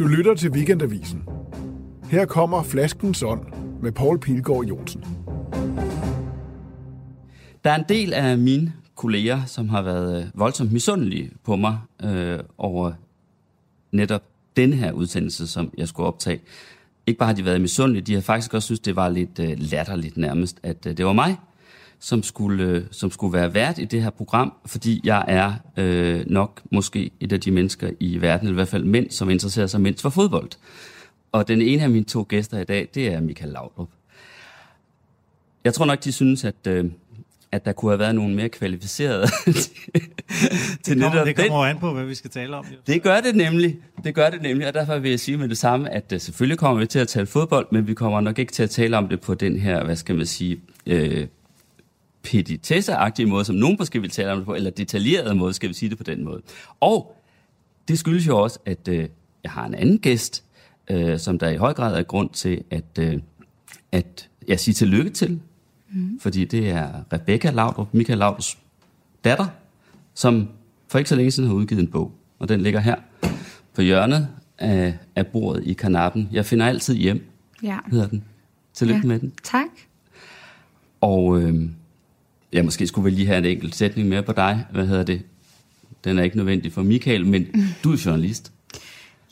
Du lytter til Weekendavisen. Her kommer Flaskens ånd med Paul Pilgaard Jonsen. Der er en del af mine kolleger, som har været øh, voldsomt misundelige på mig øh, over netop denne her udsendelse, som jeg skulle optage. Ikke bare har de været misundelige, de har faktisk også synes, det var lidt øh, latterligt nærmest, at øh, det var mig, som skulle, øh, som skulle være vært i det her program, fordi jeg er øh, nok måske et af de mennesker i verden, eller i hvert fald mænd, som interesserer sig mindst for fodbold. Og den ene af mine to gæster i dag, det er Michael Laudrup. Jeg tror nok, de synes, at, øh, at der kunne have været nogen mere kvalificerede til, til det kommer, det kommer an på, hvad vi skal tale om. Jo. Det gør det nemlig, det gør det nemlig, og derfor vil jeg sige med det samme, at uh, selvfølgelig kommer vi til at tale fodbold, men vi kommer nok ikke til at tale om det på den her, hvad skal man sige, øh, petitesseagtige måde, som nogen måske vil tale om det på, eller detaljeret måde, skal vi sige det på den måde. Og det skyldes jo også, at øh, jeg har en anden gæst, øh, som der i høj grad er grund til, at, øh, at jeg siger tillykke til, mm. fordi det er Rebecca Laudrup, Michael Laudrups datter, som for ikke så længe siden har udgivet en bog, og den ligger her på hjørnet af, af bordet i kanappen. Jeg finder altid hjem, ja. hedder den. Tillykke ja. med den. Tak. Og øh, Ja, måske skulle vi lige have en enkelt sætning mere på dig. Hvad hedder det? Den er ikke nødvendig for Michael, men du er journalist.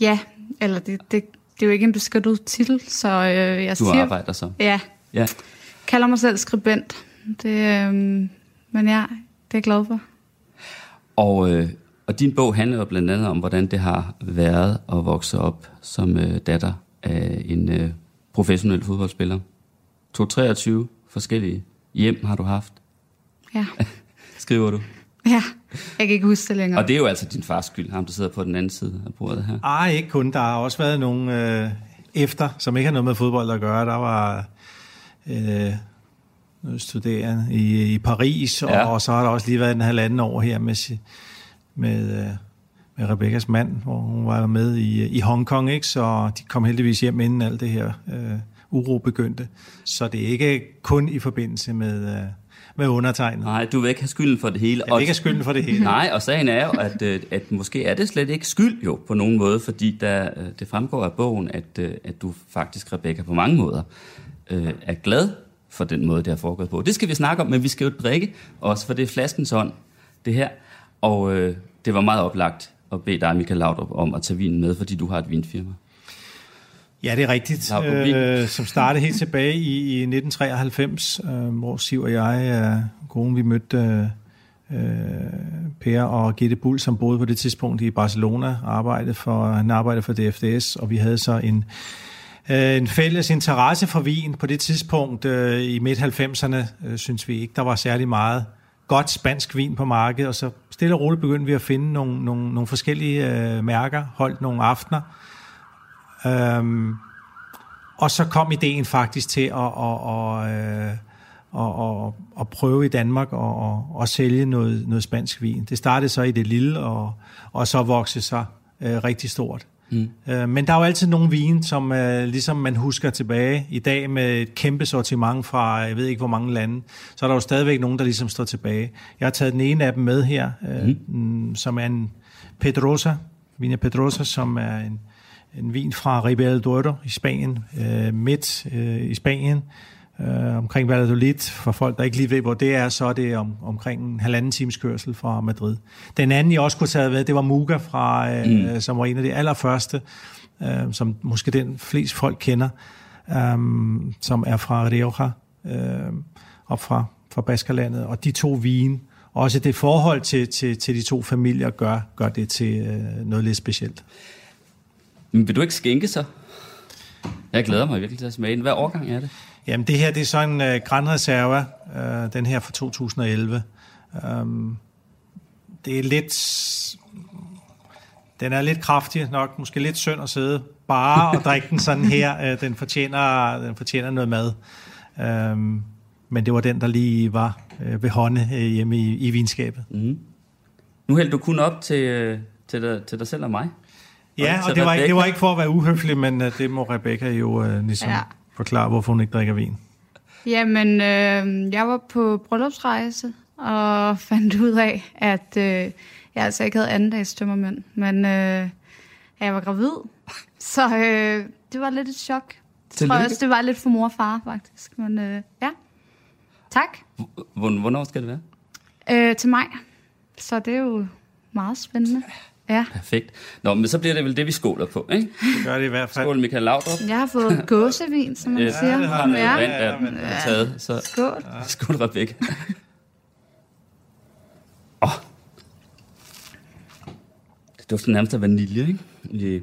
Ja, eller det, det, det er jo ikke en beskyttet titel, så øh, jeg du siger... arbejder så? Ja. ja. Kalder mig selv skribent. Det, øh, men ja, det er jeg glad for. Og, øh, og din bog handler jo blandt andet om, hvordan det har været at vokse op som øh, datter af en øh, professionel fodboldspiller. 23 forskellige hjem har du haft. Ja. Skriver du? Ja, jeg kan ikke huske det længere. Og det er jo altså din fars skyld, ham der sidder på den anden side af bordet her. Ej, ikke kun. Der har også været nogle øh, efter, som ikke har noget med fodbold at gøre. Der var øh, studerende i, i Paris, ja. og, og så har der også lige været en halvanden år her med, med, øh, med Rebekkas mand, hvor hun var med i, i Hongkong, ikke? så de kom heldigvis hjem inden alt det her øh, uro begyndte. Så det er ikke kun i forbindelse med... Øh, med undertegnet. Nej, du vil ikke have skylden for det hele. Jeg vil ikke have skylden for det hele. Nej, og sagen er jo, at, øh, at måske er det slet ikke skyld jo på nogen måde, fordi der, øh, det fremgår af bogen, at, at du faktisk, Rebecca, på mange måder er glad for den måde, det har foregået på. Det skal vi snakke om, men vi skal jo drikke også, for det er flaskens ånd, det her. Og øh, det var meget oplagt at bede dig, Michael Laudrup, om at tage vinen med, fordi du har et vinfirma. Ja, det er rigtigt. Øh, som startede helt tilbage i, i 1993, øh, hvor Siv og jeg, øh, konen, vi mødte øh, Per og Gitte Bull, som boede på det tidspunkt i Barcelona, arbejdede for, han arbejdede for DFDS, og vi havde så en, øh, en fælles interesse for vin på det tidspunkt øh, i midt-90'erne, øh, synes vi ikke, der var særlig meget godt spansk vin på markedet, og så stille og roligt begyndte vi at finde nogle, nogle, nogle forskellige øh, mærker, holdt nogle aftener, Øhm, og så kom ideen faktisk til at, at, at, at, at, at, at prøve i Danmark at, at, at sælge noget, noget spansk vin. Det startede så i det lille, og, og så voksede sig uh, rigtig stort. Mm. Uh, men der er jo altid nogle vin, som uh, ligesom man husker tilbage i dag med et kæmpe sortiment fra, jeg ved ikke hvor mange lande, så er der jo stadigvæk nogen, der ligesom står tilbage. Jeg har taget den ene af dem med her, uh, mm. som er en Pedrosa, Vina Pedrosa, som er en, en vin fra Ribera Duero i Spanien, øh, midt øh, i Spanien, øh, omkring Valladolid. For folk, der ikke lige ved, hvor det er, så er det om, omkring en halvanden times kørsel fra Madrid. Den anden, jeg også kunne tage med, det var Muga, fra, øh, mm. som var en af de allerførste, øh, som måske den flest folk kender, øh, som er fra Rioja, øh, op fra, fra Baskerlandet. Og de to vine, også det forhold til, til, til de to familier, gør, gør det til øh, noget lidt specielt. Men vil du ikke skænke så? Jeg glæder mig virkelig til at smage den. Hvad årgang er det? Jamen det her, det er så en uh, Gran Reserva, uh, den her fra 2011. Um, det er lidt... Den er lidt kraftig nok, måske lidt synd at sidde bare og drikke den sådan her. Uh, den, fortjener, den fortjener noget mad. Um, men det var den, der lige var uh, ved hånde uh, hjemme i, i vinskabet. Mm. Nu hældte du kun op til, til, dig, til dig selv og mig. Ja, og det var, ikke, det var ikke for at være uhøflig, men uh, det må Rebecca jo uh, ligesom ja. forklare, hvorfor hun ikke drikker vin. Jamen, øh, jeg var på bryllupsrejse og fandt ud af, at øh, jeg altså ikke havde anden dags tømmermænd. Men øh, jeg var gravid. Så øh, det var lidt et chok. Det tror jeg også, det var lidt for mor og far, faktisk. Men øh, ja, tak. Hvornår skal det være? Øh, til mig. Så det er jo meget spændende. Ja. Perfekt. Nå, men så bliver det vel det, vi skåler på, ikke? Det gør det i hvert fald. Skål, Michael Laudrup. Jeg har fået gåsevin, som man Ja, siger. det har ja. vand af den er taget. Så Skål. skål, Rebecca. Åh. Det dufter nærmest af vanilje, ikke? I-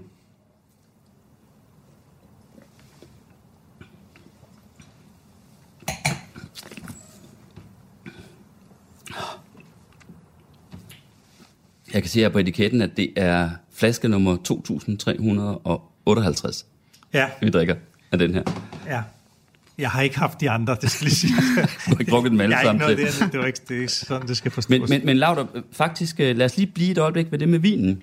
Jeg kan se her på etiketten, at det er flaske nummer 2358, Ja, vi drikker af den her. ja. Jeg har ikke haft de andre, det skal lige sige. Du har ikke drukket dem alle Jeg sammen. til. der, det var ikke det er ikke sådan, det skal forstås. Men, men, men Laura, faktisk, øh, lad os lige blive et øjeblik ved det med vinen.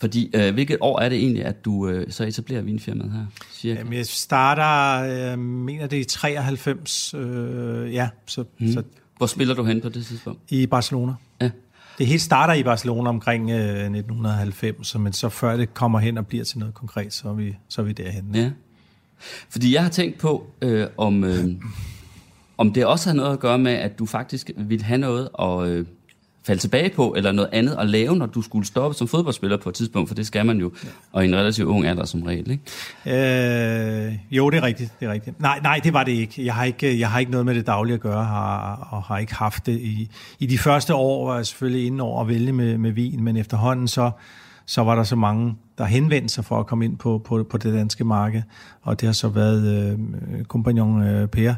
Fordi, øh, hvilket år er det egentlig, at du øh, så etablerer vinfirmaet her? Cirka? Jamen, jeg starter, jeg mener det er i 93, øh, ja, så, mm. så Hvor spiller du hen på det tidspunkt? i Barcelona. Ja. Det hele starter i Barcelona omkring øh, 1990, men så før det kommer hen og bliver til noget konkret, så er vi, så er vi derhen. ja. Fordi jeg har tænkt på, øh, om, øh, om det også har noget at gøre med, at du faktisk ville have noget at øh, falde tilbage på, eller noget andet at lave, når du skulle stoppe som fodboldspiller på et tidspunkt, for det skal man jo, og i en relativt ung alder som regel, ikke? Øh, jo, det er rigtigt, det er rigtigt. Nej, nej, det var det ikke. Jeg har ikke, jeg har ikke noget med det daglige at gøre, har, og har ikke haft det. I, I de første år var jeg selvfølgelig inde over at vælge med, med vin, men efterhånden så, så var der så mange, der henvendte sig for at komme ind på, på, på det danske marked, og det har så været øh, kompagnon øh, Per,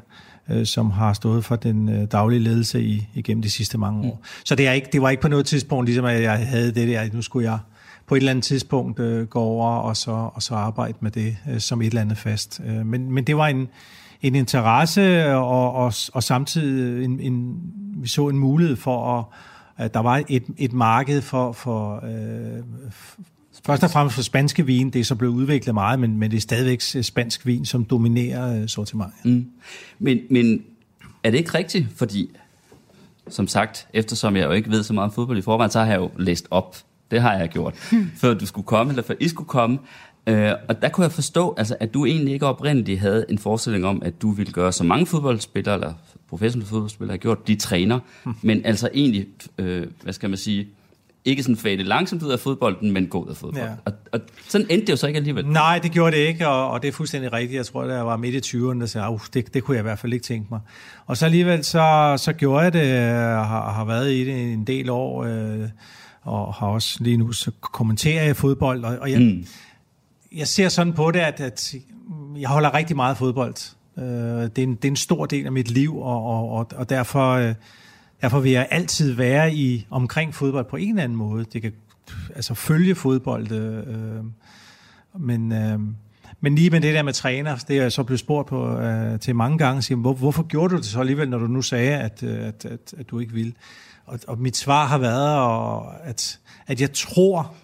øh, som har stået for den øh, daglige ledelse i, igennem de sidste mange år. Mm. Så det, er ikke, det var ikke på noget tidspunkt, ligesom at jeg havde det der, at nu skulle jeg på et eller andet tidspunkt øh, gå over og så, og så arbejde med det øh, som et eller andet fast. Øh, men, men det var en, en interesse, og, og, og samtidig en, en, vi så en mulighed for, at, at der var et, et marked for, for øh, først og fremmest for spanske vin. Det er så blevet udviklet meget, men, men det er stadigvæk spansk vin, som dominerer øh, sortimentet. Mm. Men, men er det ikke rigtigt? Fordi, som sagt, eftersom jeg jo ikke ved så meget om fodbold i forvejen, så har jeg jo læst op. Det har jeg gjort, før du skulle komme, eller før I skulle komme. Øh, og der kunne jeg forstå, altså, at du egentlig ikke oprindeligt havde en forestilling om, at du ville gøre så mange fodboldspillere, eller professionelle fodboldspillere har gjort, blive træner, men altså egentlig, øh, hvad skal man sige, ikke sådan fade langsomt ud af fodbolden, men gå ud af fodbold. Ja. Og, og sådan endte det jo så ikke alligevel. Nej, det gjorde det ikke, og, og det er fuldstændig rigtigt. Jeg tror, da jeg var midt i 20'erne, der sagde, uh, det, det kunne jeg i hvert fald ikke tænke mig. Og så alligevel, så, så gjorde jeg det, og har, har været i det en del år, øh, og har også lige nu, så kommenterer jeg fodbold, og, og jeg, mm. jeg ser sådan på det, at, at jeg holder rigtig meget af fodbold. Øh, det, er en, det er en stor del af mit liv, og, og, og, og derfor... Øh, Derfor vil jeg altid være i omkring fodbold på en eller anden måde. Det kan altså følge fodbold, øh, men, øh, men lige med det der med træner, det er jeg så blevet spurgt på øh, til mange gange, siger, hvor, hvorfor gjorde du det så alligevel, når du nu sagde, at, øh, at, at, at du ikke ville? Og, og mit svar har været, og, at, at jeg tror,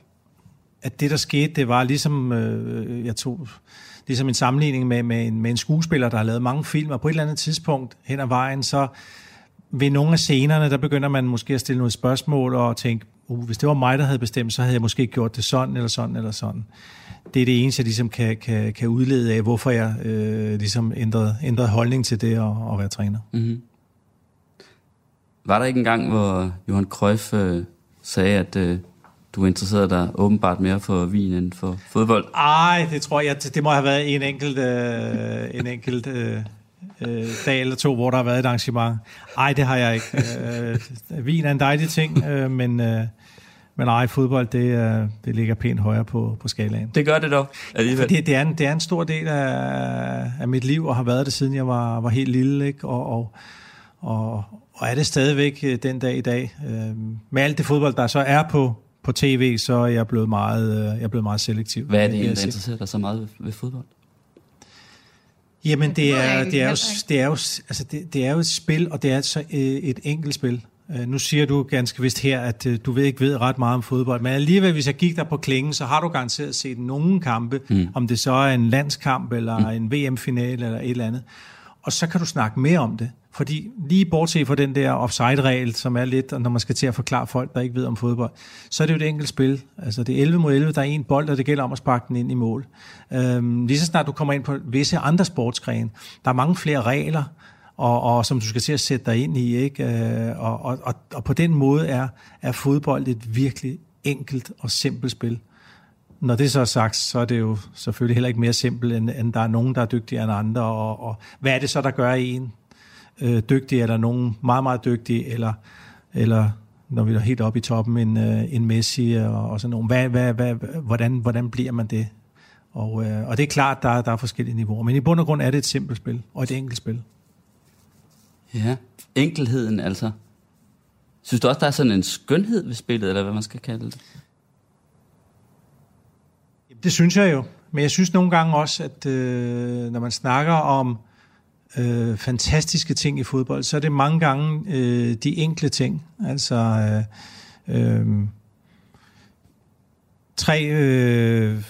at det der skete, det var ligesom, øh, jeg tog ligesom en sammenligning med, med, en, med en skuespiller, der har lavet mange film, og på et eller andet tidspunkt hen ad vejen, så ved nogle af scenerne, der begynder man måske at stille nogle spørgsmål og tænke, uh, hvis det var mig, der havde bestemt, så havde jeg måske gjort det sådan, eller sådan, eller sådan. Det er det eneste, jeg ligesom kan, kan, kan udlede af, hvorfor jeg øh, ligesom ændrede, ændrede holdning til det at, at være træner. Mm-hmm. Var der ikke en gang, hvor Johan Cruyff øh, sagde, at øh, du interesserede dig åbenbart mere for vin end for fodbold? Ej, det tror jeg, det må have været en enkelt, øh, en enkelt øh, øh, dag eller to, hvor der har været et arrangement. Ej, det har jeg ikke. Øh, vin er en dejlig ting, øh, men, øh, men ej, fodbold, det, øh, det ligger pænt højere på, på skalaen. Det gør det dog, alligevel. Fordi det er, en, det er en stor del af, af mit liv, og har været det, siden jeg var, var helt lille, ikke? Og, og, og, og er det stadigvæk øh, den dag i dag. Øh, med alt det fodbold, der så er på, på tv, så er jeg blevet meget, jeg er blevet meget selektiv. Hvad er det egentlig, der interesserer dig så meget ved, ved fodbold? Jamen, Det det er, det er, jo, det er jo, altså det, det er jo et spil, og det er altså øh, et enkelt spil. Øh, Nu siger du ganske vist her, at øh, du ved ikke ved ret meget om fodbold, men alligevel, hvis jeg gik der på klingen, så har du garanteret set nogen kampe, mm. om det så er en landskamp, eller mm. en VM-finale, eller et eller andet. Og så kan du snakke mere om det, fordi lige bortset fra den der offside-regel, som er lidt, når man skal til at forklare folk, der ikke ved om fodbold, så er det jo et enkelt spil. Altså det er 11 mod 11, der er en bold, og det gælder om at sparke den ind i mål. Øhm, lige så snart du kommer ind på visse andre sportsgrene, der er mange flere regler, og, og som du skal til at sætte dig ind i. Ikke? Øh, og, og, og, og på den måde er, er fodbold et virkelig enkelt og simpelt spil. Når det så er sagt, så er det jo selvfølgelig heller ikke mere simpelt, end, end der er nogen, der er dygtigere end andre. Og, og hvad er det så, der gør en øh, dygtig, eller nogen meget, meget dygtig, eller, eller når vi er helt oppe i toppen, en, øh, en Messi og, og sådan noget. Hvad, hvad, hvad, hvordan, hvordan bliver man det? Og, øh, og det er klart, der, der er forskellige niveauer. Men i bund og grund er det et simpelt spil, og et enkelt spil. Ja, enkelheden altså. Synes du også, der er sådan en skønhed ved spillet, eller hvad man skal kalde det? Det synes jeg jo. Men jeg synes nogle gange også, at øh, når man snakker om øh, fantastiske ting i fodbold, så er det mange gange øh, de enkle ting. Altså øh, øh, tre øh,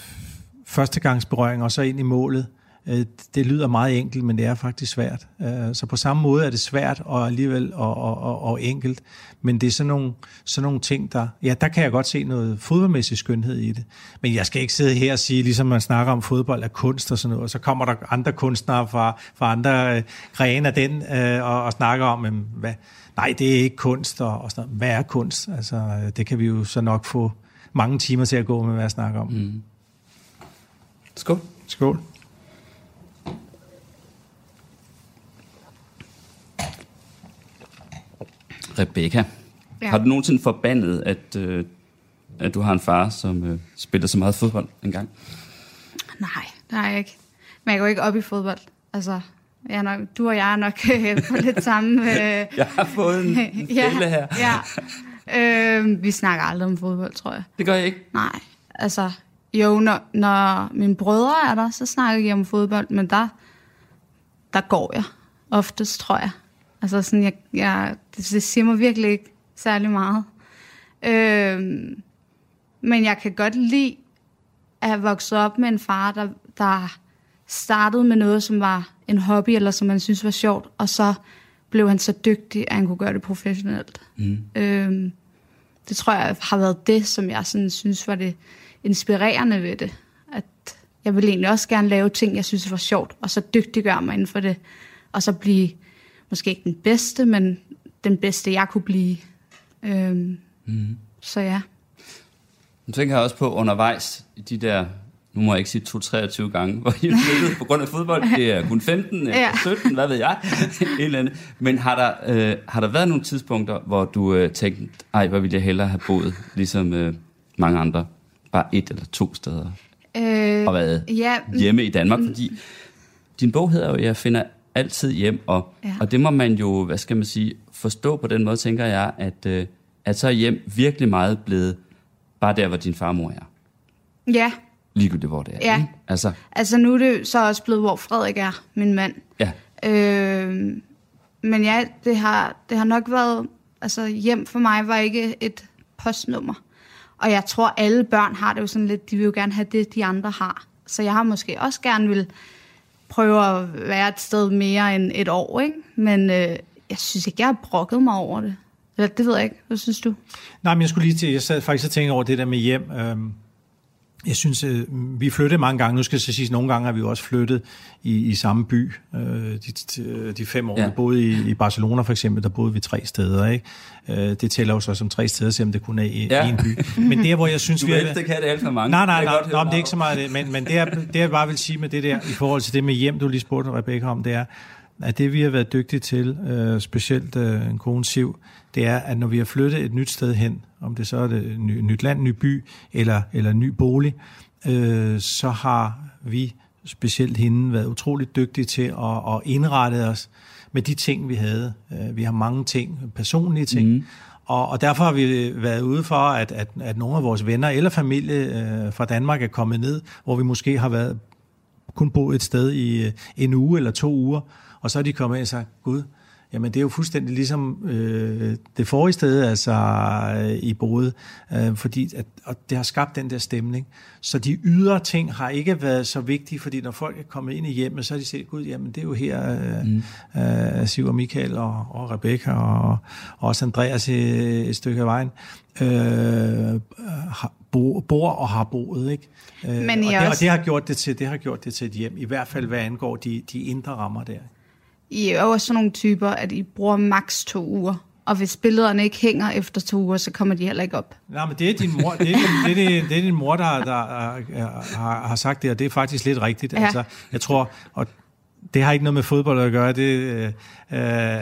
førstegangsberøringer og så ind i målet. Øh, det lyder meget enkelt, men det er faktisk svært. Øh, så på samme måde er det svært og alligevel og, og, og, og enkelt. Men det er sådan nogle, sådan nogle ting, der... Ja, der kan jeg godt se noget fodboldmæssig skønhed i det. Men jeg skal ikke sidde her og sige, ligesom man snakker om fodbold er kunst og sådan noget, og så kommer der andre kunstnere fra, fra andre øh, grene af den og, og snakker om, hvad, nej, det er ikke kunst, og, og sådan noget. Hvad er kunst? Altså, det kan vi jo så nok få mange timer til at gå med, hvad jeg snakker om. Mm. Skål. Skål. Rebecca, ja. har du nogensinde forbandet, at, øh, at du har en far, som øh, spiller så meget fodbold engang? Nej, det har jeg ikke. Men jeg går ikke op i fodbold. Altså, jeg nok, du og jeg er nok øh, på lidt samme... Øh, jeg har fået en, en ja, her. ja. Øh, vi snakker aldrig om fodbold, tror jeg. Det gør jeg ikke? Nej, altså... Jo, når, når mine brødre er der, så snakker jeg om fodbold, men der, der går jeg oftest, tror jeg. Altså sådan, jeg, jeg, det, det siger mig virkelig ikke særlig meget. Øhm, men jeg kan godt lide at have vokset op med en far, der, der startede med noget, som var en hobby, eller som man synes var sjovt, og så blev han så dygtig, at han kunne gøre det professionelt. Mm. Øhm, det tror jeg har været det, som jeg sådan synes var det inspirerende ved det. At jeg vil egentlig også gerne lave ting, jeg synes var sjovt, og så dygtiggøre mig inden for det, og så blive måske ikke den bedste, men den bedste, jeg kunne blive. Øhm, mm. Så ja. Nu tænker jeg også på undervejs i de der, nu må jeg ikke sige 2-23 gange, hvor I flyttede på grund af fodbold. Det er kun 15 eller ja. 17, hvad ved jeg. Et eller andet. Men har der, øh, har der været nogle tidspunkter, hvor du øh, tænkte, ej, hvor ville jeg hellere have boet, ligesom øh, mange andre, bare et eller to steder? Øh, og været ja, hjemme i Danmark, fordi din bog hedder jo, jeg finder altid hjem, og, ja. og det må man jo, hvad skal man sige, forstå på den måde, tænker jeg, at, øh, at så er hjem virkelig meget blevet bare der, hvor din farmor er. Ja. Ligegyldigt, hvor det er. Ja. Altså. altså nu er det så også blevet, hvor Frederik er, min mand. Ja. Øh, men ja, det har, det har nok været, altså hjem for mig var ikke et postnummer. Og jeg tror, alle børn har det jo sådan lidt, de vil jo gerne have det, de andre har. Så jeg har måske også gerne vil prøve at være et sted mere end et år, ikke? Men øh, jeg synes ikke, jeg har brokket mig over det. Eller det ved jeg ikke. Hvad synes du? Nej, men jeg skulle lige til, jeg sad faktisk og tænkte over det der med hjem. Øhm, jeg synes, øh, vi flyttede mange gange. Nu skal jeg så sige, at nogle gange har vi jo også flyttet i, i samme by. Øh, de, de fem år, ja. vi boede i, i Barcelona for eksempel, der boede vi tre steder. Ikke? Øh, det tæller jo så som tre steder, selvom det kun er i ja. en by. Men der, hvor jeg synes, du vi... Du vil ikke have det alt for mange. Nej, nej, nej, nej, nej det er ikke så meget det. Men, men det, jeg, det, jeg bare vil sige med det der, i forhold til det med hjem, du lige spurgte Rebecca om, det er, at det vi har været dygtige til, øh, specielt øh, en kone Siv, det er, at når vi har flyttet et nyt sted hen, om det så er det ny, nyt land, ny by eller, eller ny bolig, øh, så har vi, specielt hende, været utroligt dygtige til at, at indrette os med de ting, vi havde. Øh, vi har mange ting, personlige ting, mm. Og, og derfor har vi været ude for, at, at, at nogle af vores venner eller familie øh, fra Danmark er kommet ned, hvor vi måske har været kun boet et sted i øh, en uge eller to uger, og så er de kommet ind og sagt, gud, Jamen det er jo fuldstændig ligesom øh, det forrige sted, altså øh, i Bode, øh, fordi at, og det har skabt den der stemning. Så de ydre ting har ikke været så vigtige, fordi når folk er kommet ind i hjemmet, så har de set, gud, jamen det er jo her øh, mm. øh, Siv og Michael og, og Rebecca og, og også Andreas et, et stykke af vejen øh, bo, bor og har boet, ikke? Øh, Men og, det, også... og det har gjort det til det har gjort det til et hjem, i hvert fald hvad angår de, de indre rammer der. I er jo også sådan nogle typer, at I bruger maks to uger. Og hvis billederne ikke hænger efter to uger, så kommer de heller ikke op. Nej, men det er din mor, det er, det er, det er, det er din mor der, der har, har sagt det, og det er faktisk lidt rigtigt. Ja. Altså, jeg tror, og det har ikke noget med fodbold at gøre. Det, øh,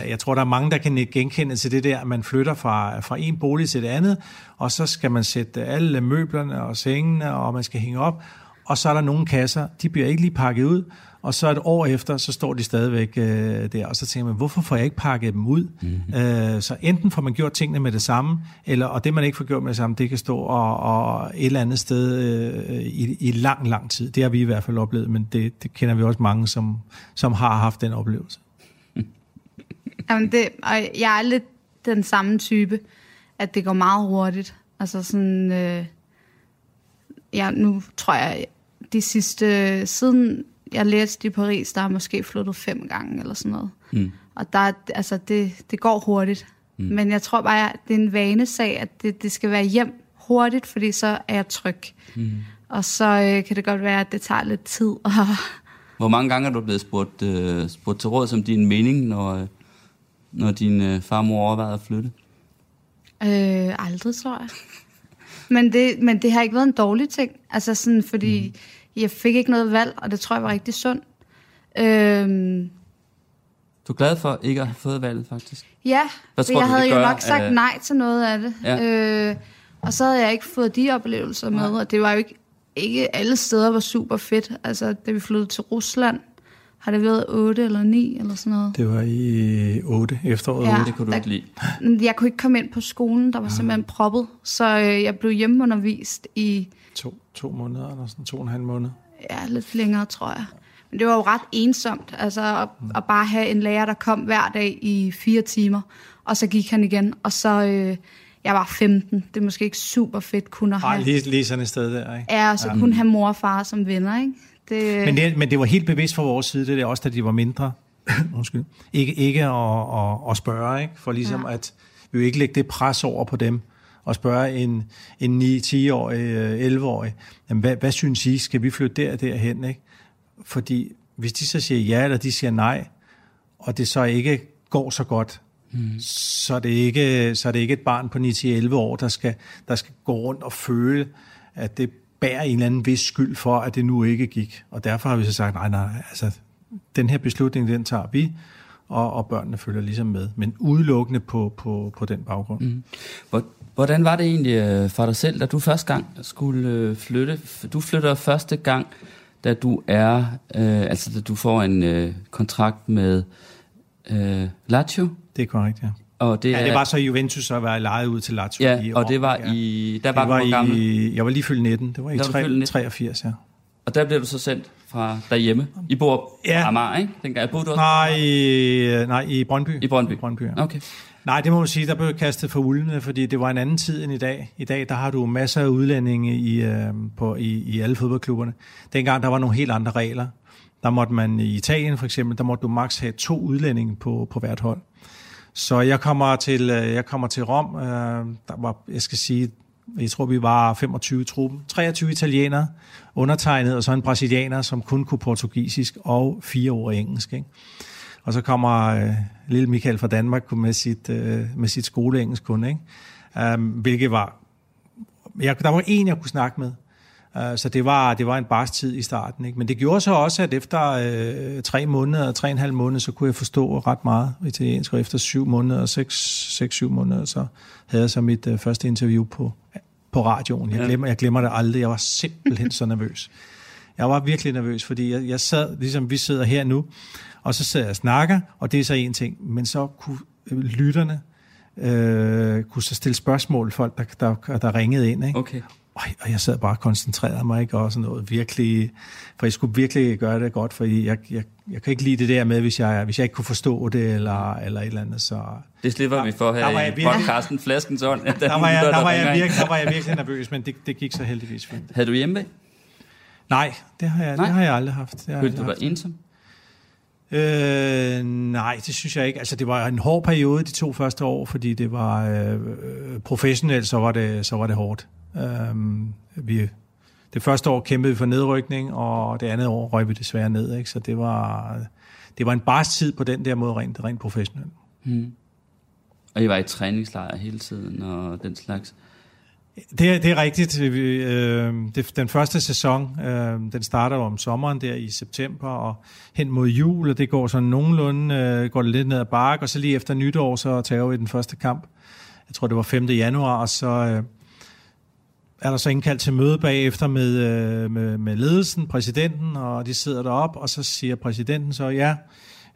jeg tror, der er mange, der kan genkende til det der, at man flytter fra, fra en bolig til det andet, og så skal man sætte alle møblerne og sengene, og man skal hænge op, og så er der nogle kasser, de bliver ikke lige pakket ud, og så et år efter, så står de stadigvæk øh, der, og så tænker man, hvorfor får jeg ikke pakket dem ud? Mm-hmm. Øh, så enten får man gjort tingene med det samme, eller, og det man ikke får gjort med det samme, det kan stå og, og et eller andet sted øh, i, i lang, lang tid. Det har vi i hvert fald oplevet, men det, det kender vi også mange, som, som har haft den oplevelse. Jamen det, og jeg er lidt den samme type, at det går meget hurtigt. Altså sådan, øh, ja, nu tror jeg, de sidste, siden jeg læste i Paris, der har måske flyttet fem gange eller sådan noget. Mm. Og der, altså, det, det går hurtigt. Mm. Men jeg tror bare, at det er en vanesag, at det, det skal være hjem hurtigt, fordi så er jeg tryg. Mm. Og så øh, kan det godt være, at det tager lidt tid. Hvor mange gange er du blevet spurgt, øh, spurgt til råd som din mening, når, øh, når din øh, farmor overvejede at flytte? Øh, aldrig, tror jeg. men, det, men det har ikke været en dårlig ting. Altså sådan, fordi... Mm jeg fik ikke noget valg, og det tror jeg var rigtig sundt. Øhm, du er glad for ikke at have fået valget, faktisk? Ja, Hvad tror jeg du, havde jo nok sagt nej til noget af det. Ja. Øh, og så havde jeg ikke fået de oplevelser med, nej. og det var jo ikke, ikke alle steder var super fedt. Altså, da vi flyttede til Rusland, har det været 8 eller 9 eller sådan noget? Det var i 8, efteråret ja, 8. Det kunne du ikke lide. Jeg kunne ikke komme ind på skolen, der var ja. simpelthen proppet. Så øh, jeg blev hjemmeundervist i to, to måneder, eller sådan to og en halv måned. Ja, lidt længere, tror jeg. Men det var jo ret ensomt, altså at, mm. at bare have en lærer, der kom hver dag i fire timer, og så gik han igen, og så... Øh, jeg var 15. Det er måske ikke super fedt kun at have... Ej, lige, lige sådan et sted der, ikke? Ja, og så ja. kun have mor og far som venner, ikke? Det... Men, det, men det var helt bevidst fra vores side, det er også, da de var mindre. Undskyld. Ikke, ikke at, at, at spørge, ikke? For ligesom ja. at vi jo ikke lægge det pres over på dem og spørge en, en 9-10-årig, 11-årig, øh, jamen, hvad, hvad synes I, skal vi flytte der og derhen? Ikke? Fordi hvis de så siger ja, eller de siger nej, og det så ikke går så godt, mm. så, er det ikke, så er det ikke et barn på 9-11 år, der skal, der skal gå rundt og føle, at det bærer en eller anden vis skyld for, at det nu ikke gik. Og derfor har vi så sagt, nej, nej, altså, den her beslutning, den tager vi, og, og børnene følger ligesom med, men udelukkende på, på, på den baggrund. Mm. Hvordan var det egentlig øh, for dig selv, da du første gang skulle øh, flytte? Du flytter første gang, da du er, øh, altså da du får en øh, kontrakt med øh, Lazio. Det er korrekt, ja. Og det, ja, det var så Juventus at være lejet ud til Lazio ja, i år. og det var i... Der var, var i, gammel. Jeg var lige fyldt 19. Det var i 3, 83, ja. Og der blev du så sendt fra derhjemme. I bor ja. på Amager, ikke? Den jeg boede du også nej, nej, i Brøndby. I Brøndby. I Brøndby ja. Okay. Nej, det må man sige, der blev kastet for ulvene, fordi det var en anden tid end i dag. I dag, der har du masser af udlændinge i, øh, på, i, i alle fodboldklubberne. Dengang, der var nogle helt andre regler. Der måtte man i Italien for eksempel, der måtte du maks have to udlændinge på, på hvert hold. Så jeg kommer til, øh, jeg kommer til Rom, øh, der var, jeg skal sige, jeg tror, vi var 25 i truppen. 23 italienere, undertegnet, og så en brasilianer, som kun kunne portugisisk og fire ord engelsk. Ikke? Og så kommer øh, lille Michael fra Danmark med sit, øh, med sit skoleengelsk kun, ikke? Um, hvilket var... Jeg, der var en, jeg kunne snakke med. Uh, så det var, det var en barsk tid i starten. Ikke? Men det gjorde så også, at efter øh, tre måneder, tre og en halv måned, så kunne jeg forstå ret meget italiensk. Og efter syv måneder, seks, seks syv måneder, så havde jeg så mit øh, første interview på, på radioen. Jeg glemmer, jeg glemmer det aldrig. Jeg var simpelthen så nervøs. Jeg var virkelig nervøs, fordi jeg, jeg sad, ligesom vi sidder her nu, og så sidder jeg og snakker, og det er så en ting. Men så kunne lytterne øh, kunne så stille spørgsmål, folk der, der, der ringede ind. Ikke? Okay. Og jeg sad bare og koncentrerede mig, ikke? og sådan noget virkelig, for jeg skulle virkelig gøre det godt, for jeg, jeg, jeg kan ikke lide det der med, hvis jeg, hvis jeg ikke kunne forstå det, eller, eller et eller andet, så... Det slipper vi for her i virkelig, podcasten Flaskens Ånd. Der, der, var jeg, der, der, var jeg virkelig, der var jeg virkelig nervøs, men det, det gik så heldigvis fint. Havde du hjemme? Nej, det har jeg, nej. Det har jeg aldrig haft. Følte du dig ensom? Øh, nej, det synes jeg ikke. Altså, det var en hård periode de to første år, fordi det var øh, professionelt, så var det, så var det hårdt. Øh, vi, det første år kæmpede vi for nedrykning, og det andet år røg vi desværre ned. Ikke? Så det var, det var en bars tid på den der måde, rent, rent professionelt. Hmm. Og I var i træningslejr hele tiden og den slags? Det, det er rigtigt. Øh, det, den første sæson, øh, den starter om sommeren der i september og hen mod jul, og det går sådan nogenlunde, øh, går det lidt ned ad bakke, og så lige efter nytår, så tager vi den første kamp. Jeg tror, det var 5. januar, og så øh, er der så indkaldt til møde bagefter med, øh, med, med ledelsen, præsidenten, og de sidder derop, og så siger præsidenten så, ja,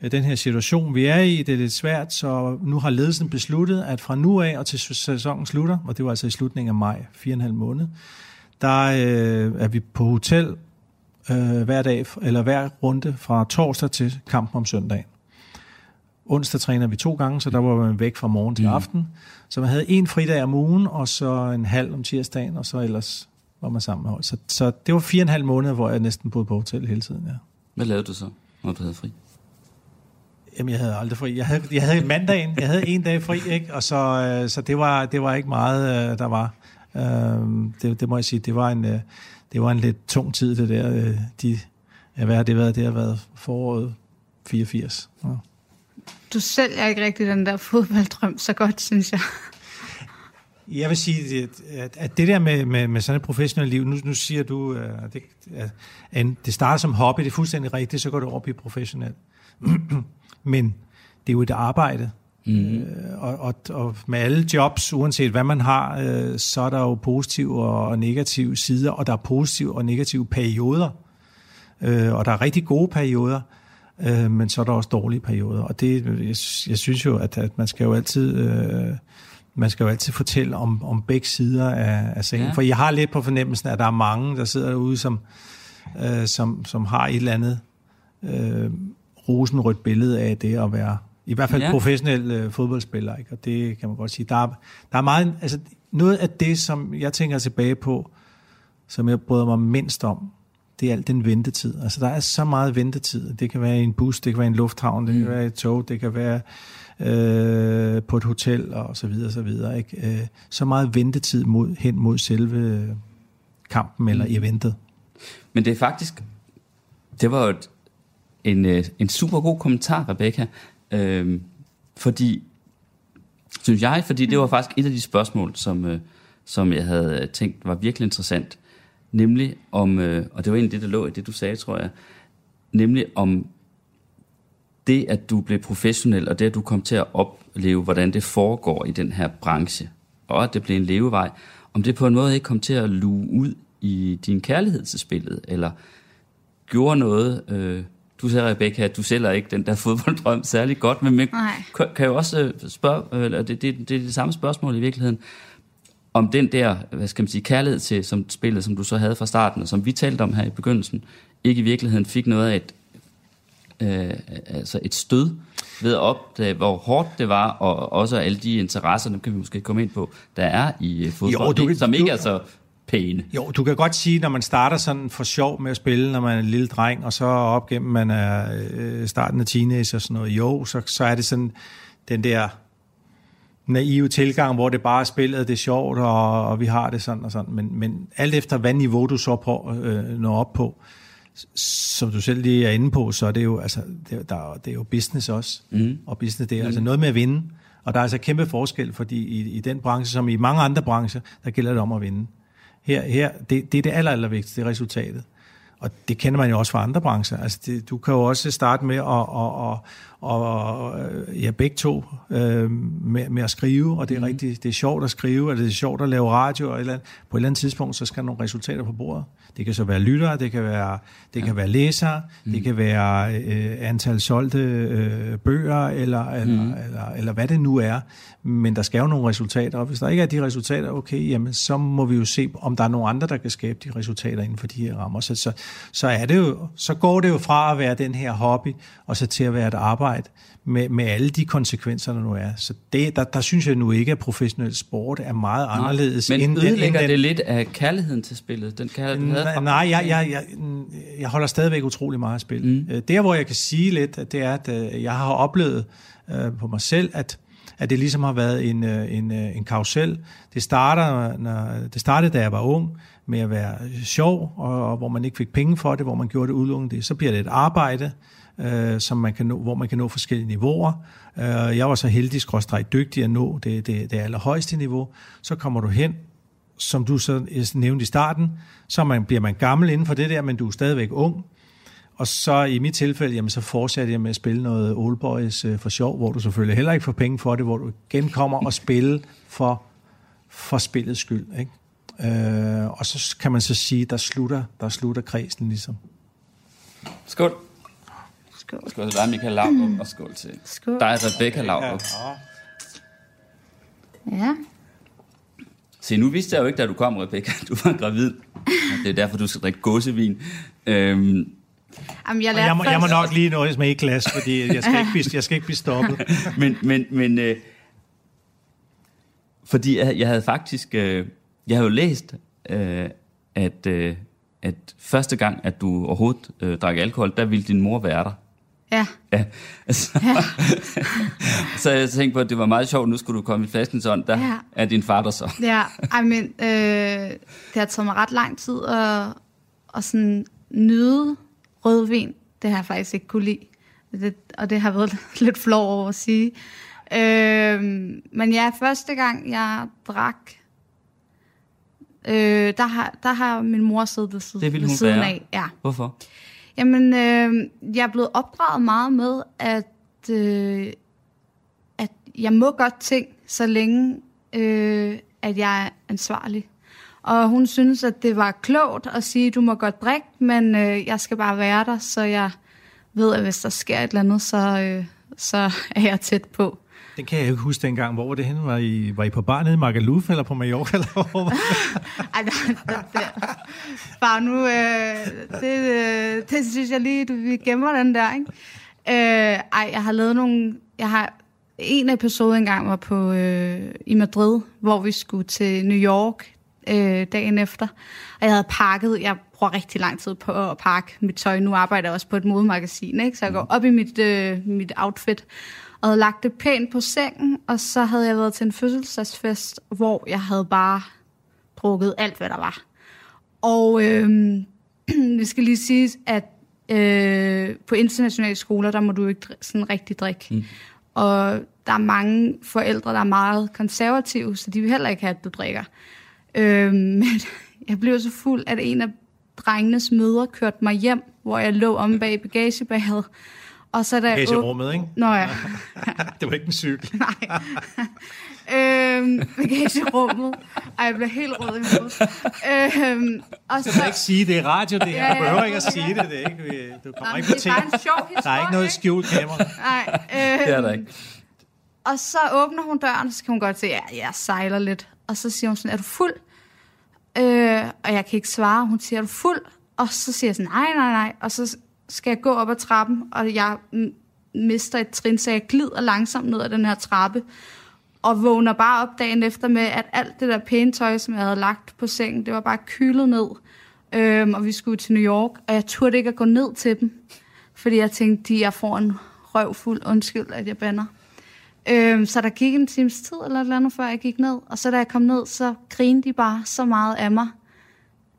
den her situation, vi er i. Det er lidt svært, så nu har ledelsen besluttet, at fra nu af og til sæsonen slutter, og det var altså i slutningen af maj, fire og en halv måned, der øh, er vi på hotel øh, hver dag, eller hver runde fra torsdag til kampen om søndagen. Onsdag træner vi to gange, så der var man væk fra morgen til mm. aften. Så man havde en fridag om ugen, og så en halv om tirsdagen, og så ellers var man sammen med hold. Så, så det var fire og en halv måned, hvor jeg næsten boede på hotel hele tiden, ja. Hvad lavede du så, når du havde fri? Jamen, jeg havde aldrig fri. Jeg havde, jeg havde mandagen, jeg havde en dag fri, ikke? Og så, øh, så det, var, det var ikke meget, øh, der var. Øh, det, det må jeg sige, det var en, øh, det var en lidt tung tid, det der. De, hvad har det været? Det har været foråret 84. Ja. Du sælger ikke rigtig den der fodbolddrøm så godt, synes jeg. Jeg vil sige, at, det der med, med, med sådan et professionelt liv, nu, nu siger du, at det, at det starter som hobby, det er fuldstændig rigtigt, så går det over i professionelt. men det er jo et arbejde. Mm. Øh, og, og, og med alle jobs, uanset hvad man har, øh, så er der jo positive og negative sider, og der er positive og negative perioder. Øh, og der er rigtig gode perioder, øh, men så er der også dårlige perioder. Og det, jeg, jeg synes jo, at, at man skal jo altid... Øh, man skal jo altid fortælle om, om begge sider af, af sagen. Ja. For jeg har lidt på fornemmelsen, at der er mange, der sidder derude, som, øh, som, som har et eller andet øh, rosenrødt billede af det at være i hvert fald ja. professionel øh, fodboldspiller, ikke? og det kan man godt sige. Der er, der er meget, altså noget af det, som jeg tænker tilbage på, som jeg bryder mig mindst om, det er alt den ventetid. Altså der er så meget ventetid. Det kan være i en bus, det kan være i en lufthavn, det mm. kan være i et tog, det kan være øh, på et hotel og så videre, så videre. Ikke? Øh, så meget ventetid mod, hen mod selve kampen mm. eller eventet. Men det er faktisk, det var jo et, en, øh, en super god kommentar, Rebecca. Øh, fordi, synes jeg, fordi det var mm. faktisk et af de spørgsmål, som, øh, som jeg havde tænkt var virkelig interessant. Nemlig om, øh, og det var egentlig det, der lå i det, du sagde, tror jeg, nemlig om det, at du blev professionel, og det, at du kom til at opleve, hvordan det foregår i den her branche, og at det blev en levevej, om det på en måde ikke kom til at luge ud i din kærlighed til spillet, eller gjorde noget øh, du siger, Rebecca, at du sælger ikke den der fodbolddrøm særlig godt, men man kan, kan jo også øh, spørge, eller det, det, det er det samme spørgsmål i virkeligheden, om den der, hvad skal man sige, kærlighed til som spillet, som du så havde fra starten, og som vi talte om her i begyndelsen, ikke i virkeligheden fik noget af et, øh, altså et stød ved at opdage, hvor hårdt det var, og også alle de interesser, dem kan vi måske komme ind på, der er i øh, fodbold, jo, du, som ikke du, er så pæne. Jo, du kan godt sige, når man starter sådan for sjov med at spille, når man er en lille dreng, og så op gennem man er øh, starten af teenager og sådan noget, jo, så, så er det sådan den der naive tilgang, hvor det bare er spillet, det er sjovt, og, og vi har det sådan og sådan. Men, men alt efter, hvad niveau du så på, øh, når op på, som du selv lige er inde på, så er det jo, altså, det, der, det er jo business også. Mm. Og business, det er mm. altså noget med at vinde. Og der er altså kæmpe forskel, fordi i, i den branche, som i mange andre brancher, der gælder det om at vinde. Her, her det, det er det aller, aller vigtigste, det er resultatet. og det kender man jo også fra andre brancher. Altså det, du kan jo også starte med at, at, at, og ja, begge to øh, med, med at skrive, og det er mm. rigtig, det er sjovt at skrive, og det er sjovt at lave radio, og et eller andet. på et eller andet tidspunkt, så skal der nogle resultater på bordet. Det kan så være lyttere, det kan være, det ja. kan være læsere, mm. det kan være øh, antal solgte øh, bøger, eller, eller, mm. eller, eller hvad det nu er. Men der skal jo nogle resultater, og hvis der ikke er de resultater, okay, jamen så må vi jo se, om der er nogle andre, der kan skabe de resultater inden for de her rammer. Så, så, så, er det jo, så går det jo fra at være den her hobby, og så til at være et arbejde med, med alle de konsekvenser, der nu er. Så det, der, der synes jeg nu ikke, at professionel sport er meget Nej, anderledes. Men end ødelægger den, det lidt af kærligheden til spillet? Den kærlighed, nej, nej jeg, jeg, jeg, jeg holder stadigvæk utrolig meget af spil. Mm. Øh, der, hvor jeg kan sige lidt, det er, at øh, jeg har oplevet uh, på mig selv, at at det ligesom har været en, en, en karusel. Det, starter, når, det startede, da jeg var ung, med at være sjov, og, og hvor man ikke fik penge for det, hvor man gjorde det udelukkende. Så bliver det et arbejde, øh, som man kan nå, hvor man kan nå forskellige niveauer. Øh, jeg var så heldig, skråstrej dygtig at nå det, det, det allerhøjeste niveau. Så kommer du hen, som du så nævnte i starten, så man, bliver man gammel inden for det der, men du er stadigvæk ung. Og så i mit tilfælde, jamen, så fortsatte jeg med at spille noget Old Boys øh, for sjov, hvor du selvfølgelig heller ikke får penge for det, hvor du igen kommer og spille for, for spillets skyld. Ikke? Øh, og så kan man så sige, der slutter, der slutter kredsen ligesom. Skål. Skål. Skål til dig, Michael Laudrup, og skål til skål. dig, Rebecca Laudrup. Ja. ja. Se, nu vidste jeg jo ikke, da du kom, Rebecca, du var gravid. Det er derfor, du skal drikke gåsevin. Øhm, Jamen, jeg, jeg, må, jeg må nok lige nøjes med et glas, fordi jeg skal ikke blive, jeg skal ikke blive stoppet. men, men, men øh, fordi jeg, jeg havde faktisk, øh, jeg havde jo læst, øh, at, øh, at første gang, at du overhovedet øh, drak alkohol, der ville din mor være der. Ja. ja. Så, ja. så jeg tænkte på, at det var meget sjovt, nu skulle du komme i flaskens ånd, der ja. er din far der så. Ja, I mean, øh, det har taget mig ret lang tid at, at sådan nyde rødvin. Det har jeg faktisk ikke kunne lide. Det, og det har været lidt flov over at sige. Øh, men ja, første gang jeg drak, øh, der, har, der har min mor siddet ved, siden, det ved siden være. af. Ja. Hvorfor? Jamen, øh, jeg er blevet opdraget meget med, at, øh, at jeg må godt ting, så længe øh, at jeg er ansvarlig. Og hun synes, at det var klogt at sige, du må godt drikke, men øh, jeg skal bare være der, så jeg ved, at hvis der sker et eller andet, så, øh, så er jeg tæt på. Den kan jeg ikke huske dengang. Hvor var det henne? Var I, var I på bar nede i Magaluf eller på Mallorca? Eller hvor Ej, det, bare nu, øh, det, øh, det synes jeg lige, du, vi gemmer den der, ikke? Øh, ej, jeg har lavet nogle... Jeg har en episode engang var på øh, i Madrid, hvor vi skulle til New York øh, dagen efter. Og jeg havde pakket, jeg bruger rigtig lang tid på at pakke mit tøj. Nu arbejder jeg også på et modemagasin, ikke? så jeg går op i mit, øh, mit outfit og havde lagt det pænt på sengen, og så havde jeg været til en fødselsdagsfest, hvor jeg havde bare drukket alt, hvad der var. Og øh, vi skal lige sige, at øh, på internationale skoler, der må du ikke sådan rigtig drikke. Mm. Og der er mange forældre, der er meget konservative, så de vil heller ikke have, at du drikker. Øh, men jeg blev så fuld, at en af drengenes mødre kørte mig hjem, hvor jeg lå om bag bagagebæret. Og så der Bagagerummet, ikke? Nå ja. det var ikke en cykel. Nej. øhm, bagagerummet. Ej, jeg blev helt rød i hovedet. Øhm, og så, så ikke sige, det er radio, det her. Ja, ja, du behøver ikke at sige det. det er ikke, du kommer Nå, ikke på ting. Det er bare en sjov historie, Der er ikke noget skjult kamera. Nej. Øhm, det er der ikke. Og så åbner hun døren, og så kan hun godt se, at ja, jeg sejler lidt. Og så siger hun sådan, er du fuld? Øh, og jeg kan ikke svare. Hun siger, er du fuld? Og så siger jeg sådan, nej, nej, nej. Og så skal jeg gå op ad trappen, og jeg mister et trin, så jeg glider langsomt ned ad den her trappe, og vågner bare op dagen efter med, at alt det der pæne tøj, som jeg havde lagt på sengen, det var bare kylet ned. Øhm, og vi skulle til New York, og jeg turde ikke at gå ned til dem, fordi jeg tænkte, de jeg får en røvfuld undskyld, at jeg banner. Øhm, så der gik en times tid eller et eller andet, før jeg gik ned. Og så da jeg kom ned, så grinede de bare så meget af mig.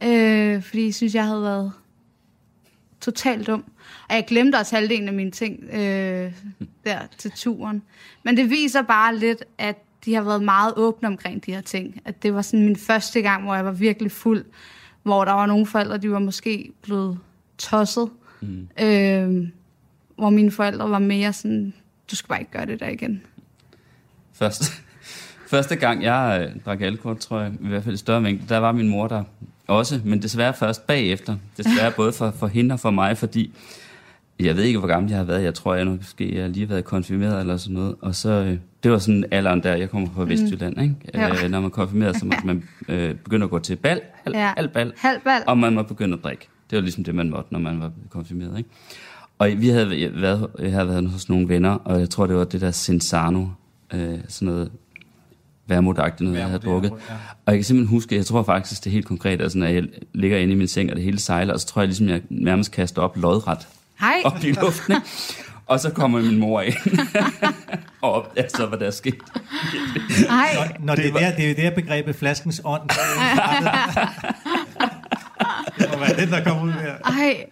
Øh, fordi jeg synes, jeg havde været totalt dum. Og jeg glemte også halvdelen af mine ting øh, der til turen. Men det viser bare lidt, at de har været meget åbne omkring de her ting. At det var sådan min første gang, hvor jeg var virkelig fuld. Hvor der var nogle forældre, de var måske blevet tosset. Mm. Øh, hvor mine forældre var mere sådan, du skal bare ikke gøre det der igen. Første, første gang jeg øh, drak alkohol, tror jeg, i hvert fald i større mængde, der var min mor der også, men desværre først bagefter. Desværre både for, for hende og for mig, fordi jeg ved ikke, hvor gammel jeg har været. Jeg tror, jeg måske jeg lige har været konfirmeret eller sådan noget. Og så, øh, det var sådan alderen der, jeg kommer fra Vestjylland, ikke? Ja. Øh, når man konfirmerer, så måtte man øh, begynde at gå til bal, halv, Ja. halv bal, Halv bal. og man må begynde at drikke. Det var ligesom det, man måtte, når man var konfirmeret, ikke? Og vi havde været, jeg havde været hos nogle venner, og jeg tror, det var det der Sensano, øh, sådan noget værmutagtigt noget, jeg havde drukket. ja. Og jeg kan simpelthen huske, jeg tror faktisk, det er helt konkret, altså når jeg ligger inde i min seng, og det hele sejler, og så tror jeg ligesom, jeg nærmest kaster op lodret Hej. op i luften, ikke? Og så kommer min mor ind, og op, altså, hvad der er sket. Hej. Når det, er der, det er der begrebet flaskens ånd. det må være den, der kommer ud her. Ej.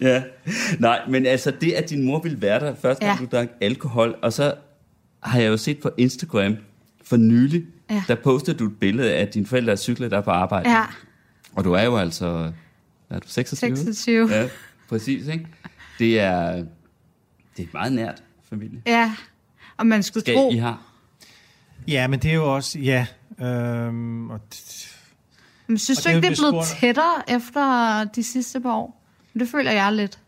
Ja. Nej, men altså det, at din mor ville være der første gang, Ja. du drak alkohol, og så har jeg jo set på Instagram for nylig, Ja. der postede du et billede af dine forældre, cykler der på arbejde. Ja. Og du er jo altså, er du, 26? 26. Ja, præcis, ikke? Det er, det er et meget nært familie. Ja. Og man skulle Skal tro, I har. Ja, men det er jo også, ja. Øhm, og men synes og du det ikke, det er blevet bespurgt. tættere efter de sidste par år? Det føler jeg lidt.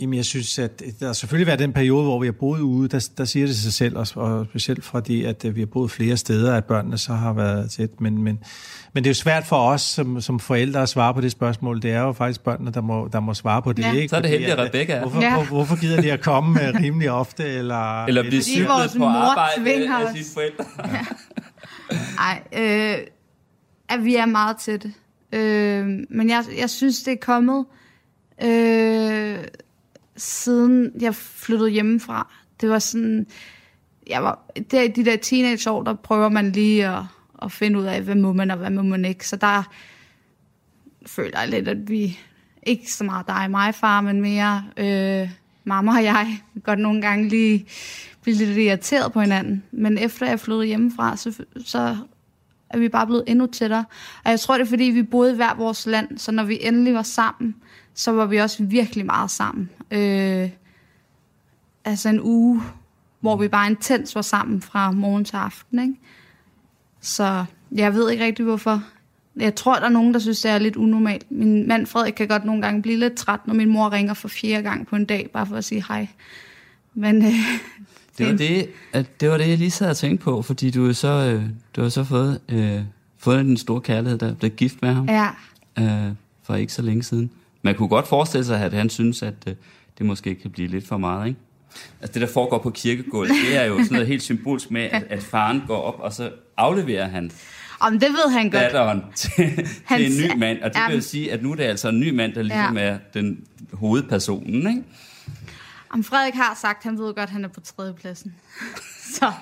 Jamen, jeg synes, at der har selvfølgelig været den periode, hvor vi har boet ude, der, der siger det sig selv, og, og specielt fordi, at øh, vi har boet flere steder, at børnene så har været tæt. Men, men, men det er jo svært for os som, som forældre at svare på det spørgsmål. Det er jo faktisk børnene, der må, der må svare på det. Ja. Ikke? Så er det heldigt, at Rebecca er. Hvorfor, Ja. hvor, hvorfor gider de at komme øh, rimelig ofte? Eller, Eller blive cyklet på mor arbejde tvinger af sine forældre. Nej, øh, at vi er meget tætte. Øh, men jeg, jeg synes, det er kommet, øh, siden jeg flyttede hjemmefra. Det var sådan, jeg var, der i de der teenageår, der prøver man lige at, at finde ud af, hvad må man og hvad må man ikke. Så der føler jeg lidt, at vi, ikke så meget dig og mig, far, men mere øh, mamma og jeg, godt nogle gange lige blive lidt irriteret på hinanden. Men efter jeg flyttede hjemmefra, så, så at vi bare blevet endnu tættere. Og jeg tror, det er fordi, vi boede i hver vores land, så når vi endelig var sammen, så var vi også virkelig meget sammen. Øh, altså en uge, hvor vi bare intens var sammen fra morgen til aften. Ikke? Så jeg ved ikke rigtig, hvorfor. Jeg tror, der er nogen, der synes, det er lidt unormalt. Min mand Frederik kan godt nogle gange blive lidt træt, når min mor ringer for fjerde gang på en dag, bare for at sige hej. Men øh, det var det, at det var det, jeg lige sad og tænkte på, fordi du er så, øh, du har så fået, øh, fået den store kærlighed, der blev gift med ham ja, øh, for ikke så længe siden. Man kunne godt forestille sig, at han synes, at øh, det måske kan blive lidt for meget, ikke? Altså det, der foregår på kirkegulvet, det er jo sådan noget helt symbolsk med, at, at faren går op, og så afleverer han om det ved han godt. datteren til, Han til en ny mand. Og det Jamen. vil sige, at nu er det altså en ny mand, der ligesom Ja. er den hovedpersonen, ikke? Om Frederik har sagt, at han ved godt, at han er på tredjepladsen. Så.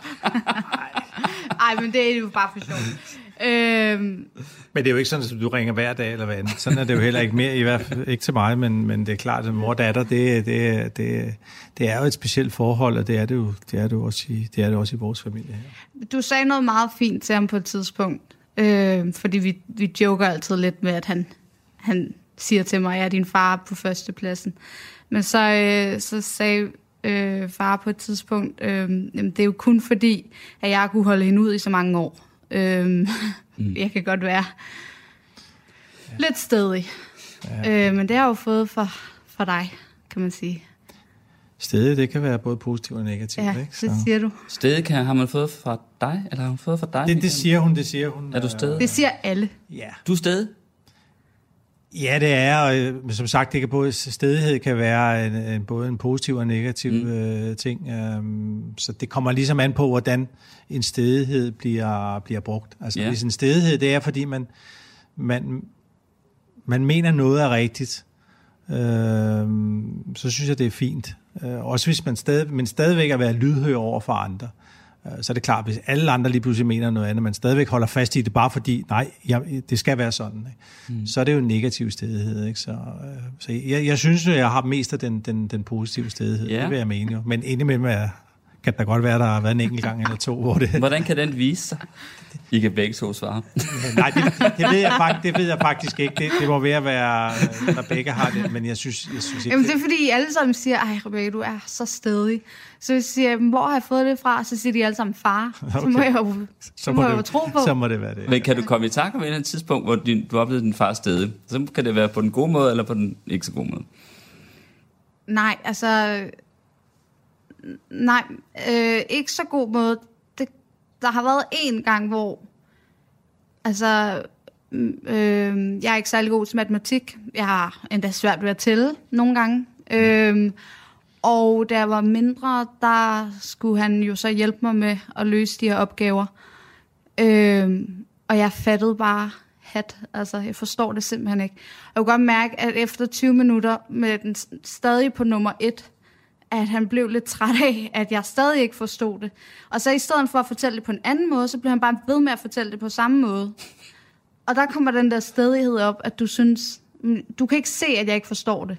Ej, men det er jo bare for sjov. Øhm, Men det er jo ikke sådan, at du ringer hver dag eller hvad andet. Sådan er det jo heller ikke mere, i hvert fald ikke til mig, men, men det er klart, at mor og datter, det, det, det, det er jo et specielt forhold, og det er det jo, det er det jo også, i, det er det også i vores familie her. du sagde noget meget fint til ham på et tidspunkt. Øh, fordi vi, vi joker altid lidt med, at han, han siger til mig, at jeg er din far på førstepladsen. Men så, øh, så sagde øh, far på et tidspunkt, øh, jamen, det er jo kun fordi, at jeg kunne holde hende ud i så mange år. Øh, mm. Jeg kan godt være lidt stedig. Ja. Øh, men det har jeg jo fået for, for dig, kan man sige. Stedet, det kan være både positivt og negativt, Ja, ikke? det siger du. Stedet kan, har man fået fra dig, eller har man fået fra dig? det, det siger hun, det siger hun. Er du stedet? Det siger alle. Ja. Du er stedet? Ja, det er, og øh, som sagt, det kan både, stedighed kan være en, en, både en positiv og negativ mm. øh, ting. Øhm, så det kommer ligesom an på, hvordan en stedighed bliver, bliver brugt. Altså Ja. hvis en stedighed, det er, fordi man, man, man mener noget er rigtigt, øhm, så synes jeg, det er fint. Øh, også hvis man stadig, men stadigvæk at være lydhør over for andre. Øh, Så er det klart, hvis alle andre lige pludselig mener noget andet, man stadigvæk holder fast i det, bare fordi, nej, jeg, det skal være sådan, ikke? Mm. så er det jo en negativ stedighed. Ikke? Så, øh, så jeg, jeg synes jo, jeg har mest af den, den, den positive stedighed, Ja. det vil jeg mene jo. Men indimellem er, kan der godt være, der har været en enkelt gang eller to, hvor det... Hvordan kan den vise sig? I kan begge to svare. Nej, det, det, ved jeg faktisk, det ved jeg faktisk ikke. Det, det må være, at være, Rebecca har det, men jeg synes, jeg synes ikke... Jamen, det er fordi, I alle sammen siger, ej Rebecca, du er så stedig. Så hvis jeg siger, hvor har jeg fået det fra? Så siger de alle sammen far. Okay. Så må jeg jo, så må, må jeg jo tro på. Så må det være det. Men kan du komme i tanke om et eller andet tidspunkt, hvor din, du oplevede din far stedig? Så kan det være på den gode måde, eller på den ikke så gode måde? Nej, altså... Nej, øh, ikke så god måde. Der har været en gang, hvor... Altså, øh, jeg er ikke særlig god til matematik. Jeg har endda svært ved at tælle nogle gange. Øh, og da jeg var mindre, der skulle han jo så hjælpe mig med at løse de her opgaver. Øh, og jeg fattede bare hat. Altså, jeg forstår det simpelthen ikke. Jeg kunne godt mærke, at efter 20 minutter med den stadig på nummer 1, at han blev lidt træt af, at jeg stadig ikke forstod det. Og så i stedet for at fortælle det på en anden måde, så blev han bare ved med at fortælle det på samme måde. Og der kommer den der stedighed op, at du synes, mm, du kan ikke se, at jeg ikke forstår det.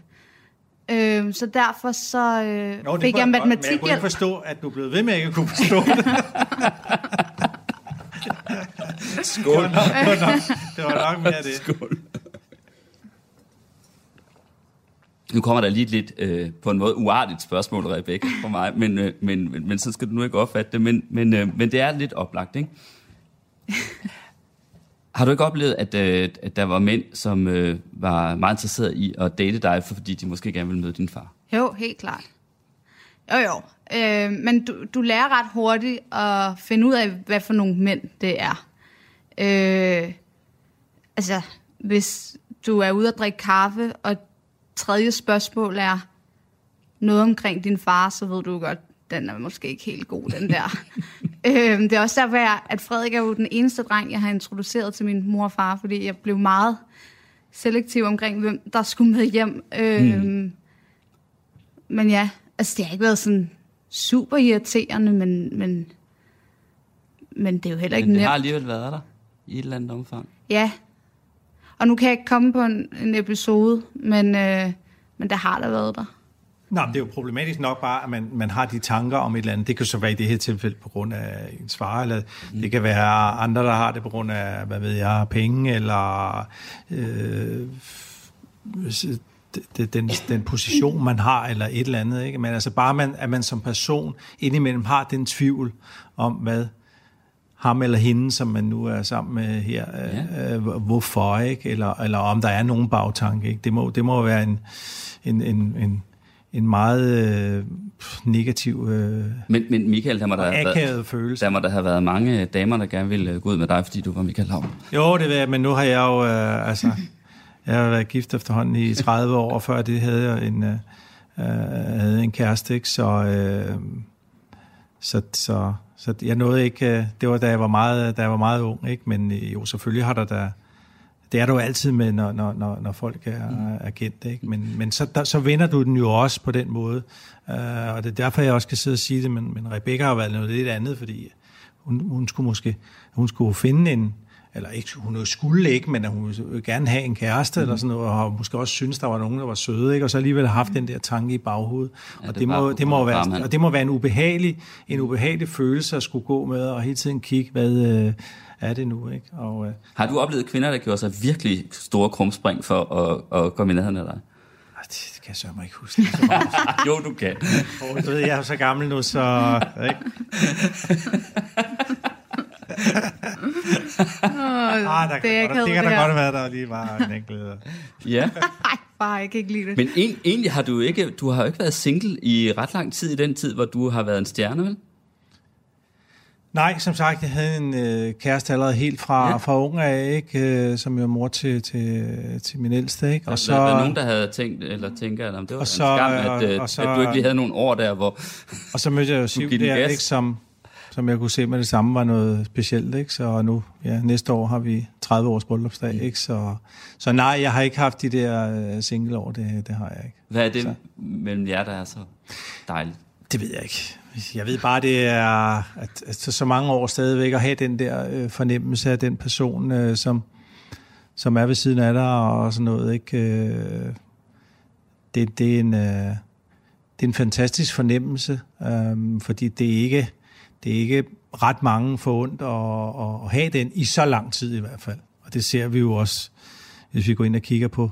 Øh, så derfor så øh, Nå, fik jeg matematik. Men jeg kunne ikke forstå, at du blev ved med at ikke kunne forstå det. Skål. Det var, nok, det, var nok, det var nok mere det. Skål. Nu kommer der lige lidt øh, på en måde uartigt spørgsmål, Rebecca, for mig, men, øh, men, men, men så skal du nu ikke opfatte det, men, men, øh, men det er lidt oplagt, ikke? Har du ikke oplevet, at, øh, at der var mænd, som øh, var meget interesserede i at date dig, fordi de måske gerne ville møde din far? Jo, helt klart. Jo, jo. Øh, men du, du lærer ret hurtigt at finde ud af, hvad for nogle mænd det er. Øh, altså, hvis du er ude at drikke kaffe, og tredje spørgsmål er noget omkring din far, så ved du godt, den er måske ikke helt god, den der. øhm, det er også derfor, at Frederik er jo den eneste dreng, jeg har introduceret til min mor og far, fordi jeg blev meget selektiv omkring, hvem der skulle med hjem. Øhm, mm. Men ja, altså det har ikke været sådan super irriterende, men, men, men det er jo heller ikke men det nemt. har alligevel været der i et eller andet omfang. Ja, og nu kan jeg ikke komme på en, en episode, men, øh, men der har der været der. Nå, men det er jo problematisk nok bare, at man, man har de tanker om et eller andet. Det kan så være i det her tilfælde på grund af ens far, eller mm. det kan være andre, der har det på grund af, hvad ved jeg, penge, eller øh, den, den position, man har, eller et eller andet. Ikke? Men altså bare, man, at man som person indimellem har den tvivl om, hvad ham eller hende, som man nu er sammen med her, ja. øh, hvorfor, ikke? Eller, eller om der er nogen bagtanke. Ikke? Det, må, det må være en, en, en, en, en meget øh, negativ øh, men, men Michael, der må der, have været, følelse. der må der have været mange damer, der gerne ville gå ud med dig, fordi du var Michael Havn. Jo, det jeg, men nu har jeg jo, øh, altså, jeg har været gift efterhånden i 30 år, og før det havde jeg en, øh, havde en kæreste, ikke? Så, øh, så, så så jeg nåede ikke, øh, det var da jeg var meget, da jeg var meget ung, ikke? men øh, jo, selvfølgelig har der da, det er du altid med, når, når, når, når folk er, mm. er kendt, ikke? men, men så, der, så vinder du den jo også på den måde, uh, og det er derfor, jeg også kan sidde og sige det, men, men Rebecca har været noget lidt andet, fordi hun, hun skulle måske, hun skulle finde en, eller ikke, hun skulle ikke, men hun ville gerne have en kæreste mm. eller sådan noget, og måske også synes, der var nogen, der var søde, ikke? og så alligevel haft mm. den der tanke i baghovedet. Ja, og det, det, må, det, må være, og det må være en ubehagelig, en ubehagelig følelse at skulle gå med, og hele tiden kigge, hvad øh, er det nu? Ikke? Og, øh, Har du oplevet kvinder, der gjorde sig virkelig store krumspring for at, at komme i nærheden af dig? Det kan jeg sørge mig ikke huske. jo, du kan. Oh, du ved, jeg er så gammel nu, så... Ikke? ah, der, det, kan, godt, det kan da godt være, der lige var en enkelt... ja. Nej, bare jeg kan ikke lide det. Men en, egentlig har du ikke, du har jo ikke været single i ret lang tid i den tid, hvor du har været en stjerne, vel? Nej, som sagt, jeg havde en øh, kæreste allerede helt fra, ja. fra ung af, ikke? Øh, som jo mor til, til, til min ældste. Ikke? Og, og så, var der nogen, der havde tænkt, eller tænker, at det var og en så, skam, at, øh, og så, at du ikke lige havde nogle år der, hvor Og så mødte jeg jo Siv der, ikke, som, som jeg kunne se med det samme var noget specielt, ikke? Så nu, ja, næste år har vi 30 års bryllupsdag, mm. ikke? Så, så nej, jeg har ikke haft de der uh, single år, det, det har jeg ikke. Hvad er det så. mellem jer, der er så dejligt? Det ved jeg ikke. Jeg ved bare, det er at, at så mange år stadigvæk at have den der øh, fornemmelse af den person, øh, som, som er ved siden af dig og sådan noget. Ikke? Øh, det, det er en... Øh, det er en fantastisk fornemmelse, øh, fordi det er ikke, det er ikke ret mange forundt at, at have den i så lang tid i hvert fald. Og det ser vi jo også, hvis vi går ind og kigger på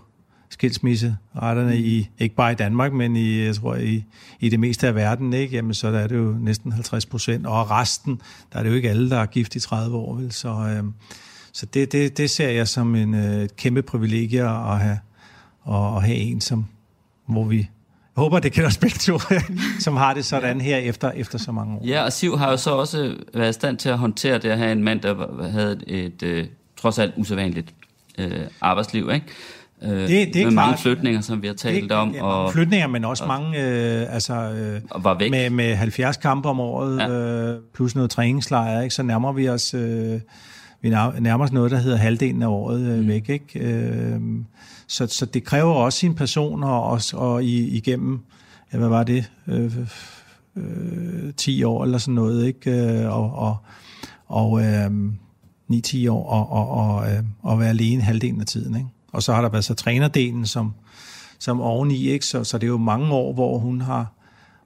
skilsmisseretterne i, ikke bare i Danmark, men i, jeg tror, i, i det meste af verden, ikke? Jamen, så der er det jo næsten 50 procent, og resten, der er det jo ikke alle, der er gift i 30 år, vel? Så, øh, så det, det, det ser jeg som en, øh, et kæmpe privilegie at have, at, at have en, som, hvor vi jeg håber, det os begge to, som har det sådan her efter, efter så mange år. Ja, og Siv har jo så også været i stand til at håndtere det at have en mand, der havde et, et øh, trods alt usædvanligt øh, arbejdsliv, ikke? Øh, det, det er med klart. mange flytninger, som vi har talt det, om. Ja, og, flytninger, men også og, mange, øh, altså, øh, og var væk. Med, med 70 kampe om året, ja. øh, plus noget træningslejr, ikke? så nærmer vi os, øh, vi nærmer os noget, der hedder halvdelen af året øh, mm. væk. Ikke? Øh, så, så det kræver også sin person, og, og, og igennem, ja, hvad var det, øh, øh, 10 år eller sådan noget, ikke? Øh, og, og, og øh, 9-10 år, og, og, og, øh, og være alene halvdelen af tiden, ikke? Og så har der været så trænerdelen som, som oveni, ikke? Så, så det er jo mange år, hvor hun har,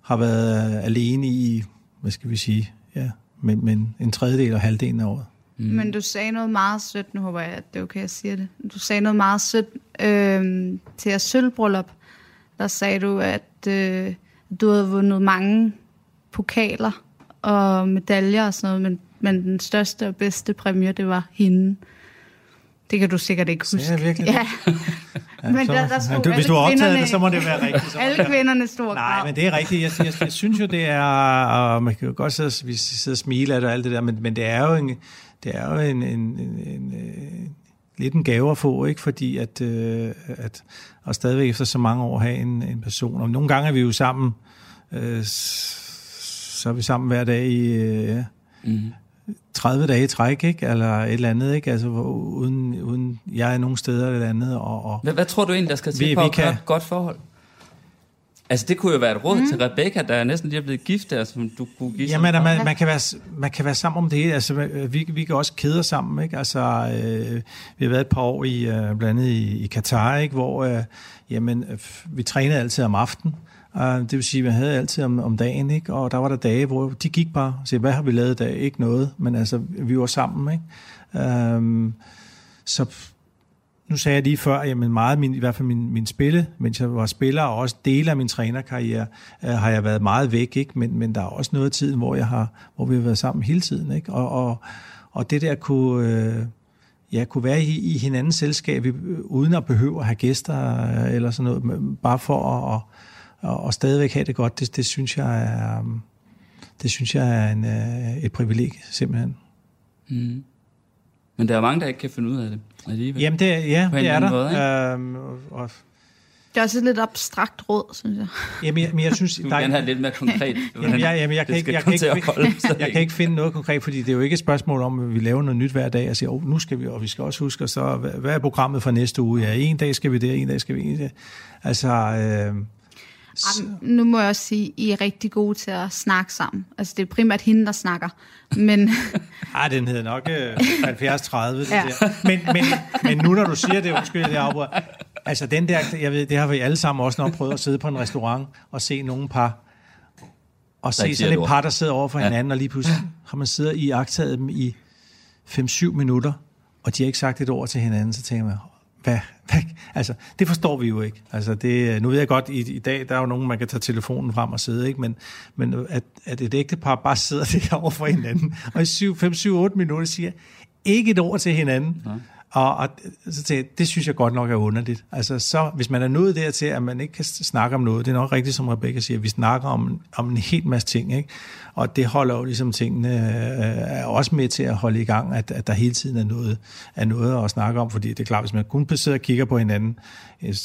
har været alene i, hvad skal vi sige, ja, men, men en tredjedel og halvdelen af året. Mm. Men du sagde noget meget sødt, nu håber jeg, at det er okay, at sige det. Du sagde noget meget sødt øh, til at sølvbryllup. Der sagde du, at øh, du havde vundet mange pokaler og medaljer og sådan noget, men, men den største og bedste præmie, det var hende. Det kan du sikkert ikke huske. Ja, virkelig. Ja. ja men så, der, der stod du, hvis du har optaget det, så må det være rigtigt. Så alle kvinderne stod Nej, men det er rigtigt. Jeg, jeg, jeg synes jo, det er... Og man kan jo godt sidde, vi sidder og smile af det og alt det der, men, men det er jo en, det er jo en, en, en, en, en lidt en gave at få, ikke? fordi at, øh, at og stadigvæk efter så mange år have en, en person. Og nogle gange er vi jo sammen, øh, så er vi sammen hver dag i øh, mm. 30 dage i træk, ikke? eller et eller andet, ikke? Altså, uden, uden jeg er nogen steder eller andet. Og, og hvad, hvad tror du egentlig, der skal til vi, for vi kan, et godt forhold? Altså, det kunne jo være et råd mm. til Rebecca, der er næsten lige blevet gift der, som du kunne give Jamen, man, man, man, kan være, man kan være sammen om det. Altså, vi, vi kan også kede os sammen, ikke? Altså, øh, vi har været et par år i, øh, blandt andet i, i Katar, ikke? Hvor, øh, jamen, øh, vi trænede altid om aftenen. Uh, det vil sige, at vi havde altid om, om dagen, ikke? og der var der dage, hvor de gik bare og sagde, hvad har vi lavet i dag? Ikke noget, men altså, vi var sammen. Ikke? Uh, så nu sagde jeg lige før, jamen meget min, i hvert fald min, min spille, mens jeg var spiller, og også dele af min trænerkarriere, øh, har jeg været meget væk, ikke? Men, men der er også noget af tiden, hvor, jeg har, hvor vi har været sammen hele tiden. Ikke? Og, og, og det der kunne, øh, ja, kunne være i, i hinandens selskab, uden at behøve at have gæster øh, eller sådan noget, bare for at og, og stadigvæk have det godt, det, det synes jeg er, det synes jeg er en, øh, et privilegie, simpelthen. Mm. Men der er mange, der ikke kan finde ud af det alligevel. Jamen, det, ja, det er der. Måde, øhm, og, det er også et lidt abstrakt råd, synes jeg. Jamen, jeg, men jeg synes... Du vil gerne have lidt mere konkret. jamen, jeg, jamen, jeg, kan ikke, jeg, kan ikke, jeg, jeg kan ikke finde noget konkret, fordi det er jo ikke et spørgsmål om, at vi laver noget nyt hver dag og siger, oh, nu skal vi, og vi skal også huske, og så, hvad er programmet for næste uge? Ja, en dag skal vi det, en dag skal vi det. Altså, øh, Jamen, nu må jeg også sige, I er rigtig gode til at snakke sammen. Altså, det er primært hende, der snakker. Men... Ej, den hedder nok øh, 70-30. Ja. Men, men, men nu, når du siger det, undskyld, jeg afbryder. Altså, den der, jeg ved, det har vi alle sammen også nok prøvet at sidde på en restaurant og se nogle par, og se sådan et par, der sidder over for ja. hinanden, og lige pludselig har man siddet i agtaget dem i 5-7 minutter, og de har ikke sagt et ord til hinanden, så tænker man, hvad, hvad, altså, det forstår vi jo ikke. Altså, det, nu ved jeg godt, i, i dag, der er jo nogen, man kan tage telefonen frem og sidde, ikke? Men, men at, at et ægtepar bare sidder der over for hinanden, og i 5-7-8 minutter siger ikke et ord til hinanden, Nej. Og, og så tænkte jeg, det synes jeg godt nok er underligt. Altså, så, hvis man er nået dertil, at man ikke kan snakke om noget, det er nok rigtigt, som Rebecca siger, vi snakker om, om en helt masse ting, ikke? og det holder jo ligesom tingene øh, er også med til at holde i gang, at, at der hele tiden er noget, er noget at snakke om, fordi det er klart, hvis man kun sidder og kigger på hinanden, øh,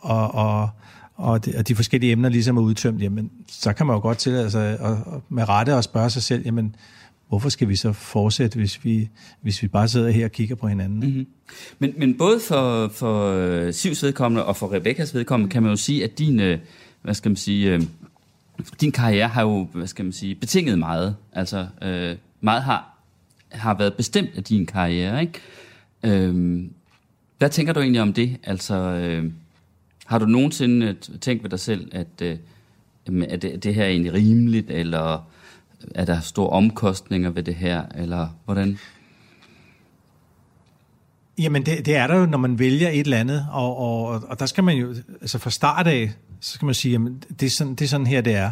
og, og og de, og de forskellige emner ligesom er udtømt, jamen, så kan man jo godt tillade sig at, at med rette at spørge sig selv, jamen, hvorfor skal vi så fortsætte, hvis vi, hvis vi bare sidder her og kigger på hinanden? Mm-hmm. Men, men både for, for øh, Sivs vedkommende og for Rebekkas vedkommende, kan man jo sige, at din, øh, hvad skal man sige, øh, din karriere har jo, hvad skal man sige, betinget meget. Altså, øh, meget har, har været bestemt af din karriere, ikke? Øh, hvad tænker du egentlig om det? Altså, øh, har du nogensinde tænkt ved dig selv, at øh, det, det her egentlig rimeligt, eller er der store omkostninger ved det her, eller hvordan? Jamen, det, det er der jo, når man vælger et eller andet, og, og, og der skal man jo, altså fra start af, så skal man sige, jamen, det er sådan, det er sådan her, det er.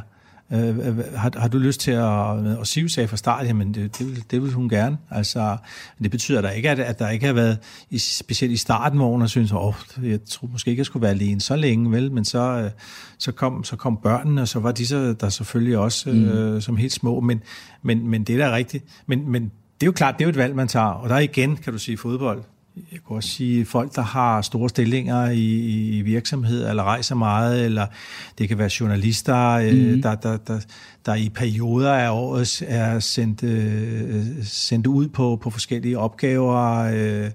Øh, har, har du lyst til at, at sive sig fra start? Jamen, det, det, vil, det vil hun gerne. Altså, det betyder da ikke, at, at der ikke har været, i, specielt i starten, hvor hun har syntes, åh, jeg tror måske ikke, jeg skulle være alene så længe, vel? Men så, øh, så, kom, så kom børnene, og så var de så, der selvfølgelig også mm. øh, som helt små. Men, men, men det er da rigtigt. Men, men det er jo klart, det er jo et valg, man tager. Og der er igen, kan du sige, fodbold jeg kan også sige, folk, der har store stillinger i, i virksomhed, eller rejser meget, eller det kan være journalister, mm. mhm. der, der, der, der i perioder af året er sendt, øh, sendt ud på, på forskellige opgaver, øh,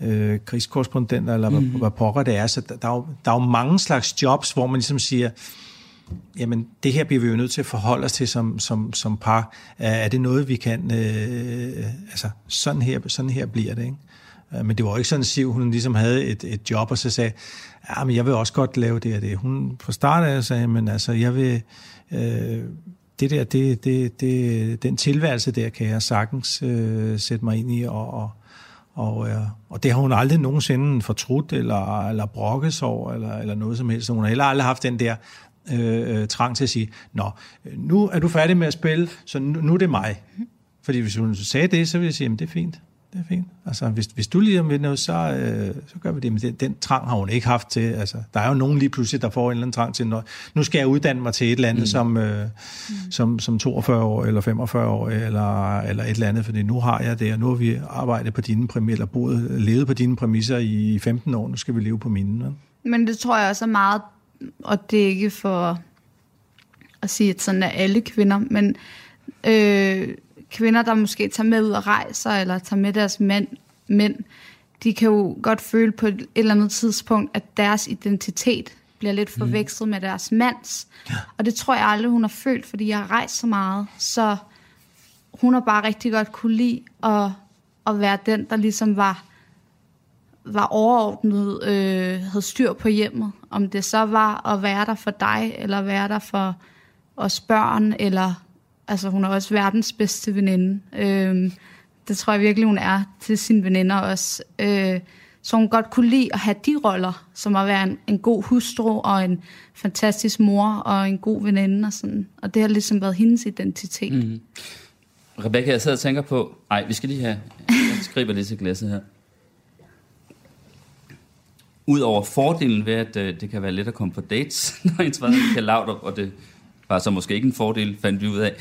øh, krigskorrespondenter, eller mm. hvad, hvad pokker det er. Så der, der, er jo, der er jo mange slags jobs, hvor man ligesom siger, jamen det her bliver vi jo nødt til at forholde os til som, som, som par. Er det noget, vi kan, øh, altså sådan her, sådan her bliver det, ikke? Øh, men det var ikke sådan, at Siv, hun ligesom havde et, et job, og så sagde, ja, men jeg vil også godt lave det og det. Hun fra start af sagde, men altså, jeg vil, øh, det der, det, det, det, den tilværelse der, kan jeg sagtens øh, sætte mig ind i, og, og, og, øh, og det har hun aldrig nogensinde fortrudt, eller, eller brokkes over, eller, eller noget som helst. Hun har heller aldrig haft den der øh, øh trang til at sige, nå, nu er du færdig med at spille, så nu, nu er det mig. Fordi hvis hun sagde det, så ville jeg sige, at det er fint det er fint. Altså, hvis, hvis du lige med noget, så, øh, så gør vi det. Men den, den trang har hun ikke haft til. Altså, der er jo nogen lige pludselig, der får en eller anden trang til, når, nu skal jeg uddanne mig til et eller andet mm. som, øh, mm. som, som 42 år, eller 45 år, eller, eller et eller andet, fordi nu har jeg det, og nu har vi arbejdet på dine præmisser, eller boet, levet på dine præmisser i 15 år, nu skal vi leve på mine. Ja? Men det tror jeg også er meget, og det er ikke for at sige, at sådan er alle kvinder, men øh, kvinder, der måske tager med ud og rejser, eller tager med deres mænd, mænd, de kan jo godt føle på et eller andet tidspunkt, at deres identitet bliver lidt mm. forvekslet mm. med deres mands. Ja. Og det tror jeg aldrig, hun har følt, fordi jeg har rejst så meget. Så hun har bare rigtig godt kunne lide at, at være den, der ligesom var, var overordnet, øh, havde styr på hjemmet. Om det så var at være der for dig, eller være der for os børn, eller Altså, hun er også verdens bedste veninde. Øh, det tror jeg virkelig, hun er til sine veninder også. Øh, så hun godt kunne lide at have de roller, som at være en, en god hustru og en fantastisk mor og en god veninde og sådan. Og det har ligesom været hendes identitet. Mm-hmm. Rebecca, jeg sad og tænker på... Ej, vi skal lige have... Jeg skriver lige til glasset her. Udover fordelen ved, at øh, det kan være let at komme på dates, når ens var kan lavt op, og det var så måske ikke en fordel, fandt vi ud af.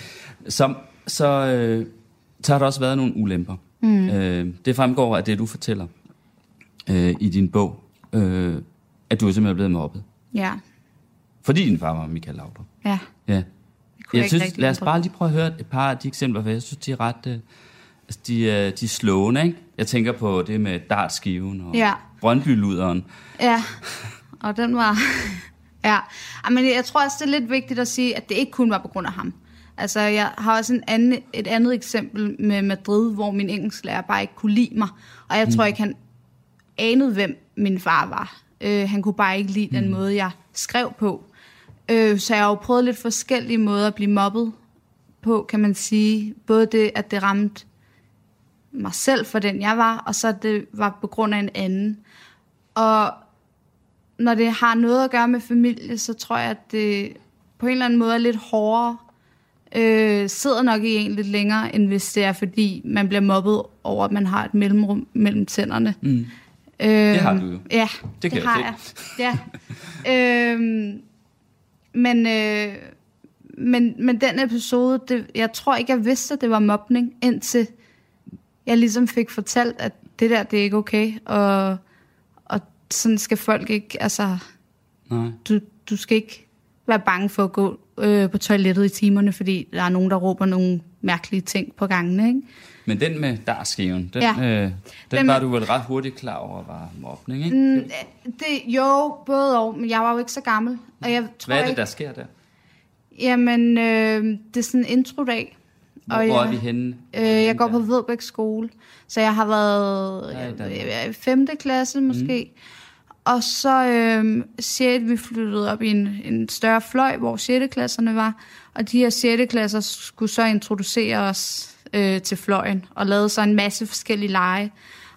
Så, så, øh, så har der også været nogle ulemper. Mm. Øh, det fremgår af det, du fortæller øh, i din bog, øh, at du er simpelthen blevet mobbet. Ja. Fordi din far var Michael Laudrup. Ja. ja. Jeg synes, lad os bare lige prøve at høre et par af de eksempler, for jeg synes, de er ret... Øh, altså, de, øh, de er slående, ikke? Jeg tænker på det med dartskiven og ja. Brøndby-luderen. Ja, og den var... Ja, men jeg tror også, det er lidt vigtigt at sige, at det ikke kun var på grund af ham. Altså, jeg har også en anden, et andet eksempel med Madrid, hvor min engelsklærer bare ikke kunne lide mig. Og jeg mm. tror ikke, han anede, hvem min far var. Øh, han kunne bare ikke lide mm. den måde, jeg skrev på. Øh, så jeg har jo prøvet lidt forskellige måder at blive mobbet på, kan man sige. Både det, at det ramte mig selv for den, jeg var, og så det var på grund af en anden. Og når det har noget at gøre med familie, så tror jeg, at det på en eller anden måde er lidt hårdere. Øh, sidder nok i en lidt længere, end hvis det er, fordi man bliver mobbet over, at man har et mellemrum mellem tænderne. Mm. Øh, det har du jo. Ja, det, det har jeg. Ja. øh, men, øh, men, men den episode, det, jeg tror ikke, jeg vidste, at det var mobning, indtil jeg ligesom fik fortalt, at det der, det er ikke okay. Og sådan skal folk ikke, altså, Nej. Du, du skal ikke være bange for at gå øh, på toilettet i timerne, fordi der er nogen, der råber nogle mærkelige ting på gangene, ikke? Men den med darskiven, den, ja. øh, den, den var du vel ret hurtigt klar over var mobning, ikke? Mm, det, jo, både og, men jeg var jo ikke så gammel. Og jeg tror Hvad er det, ikke, der sker der? Jamen, øh, det er sådan en introdag. Hvor, og hvor er vi henne? Øh, jeg går på Vedbæk skole, så jeg har været i 5. klasse måske. Mm og så øh, 6. vi flyttede op i en, en større fløj, hvor 6. klasserne var, og de her 6. klasser skulle så introducere os øh, til fløjen, og lavede så en masse forskellige lege.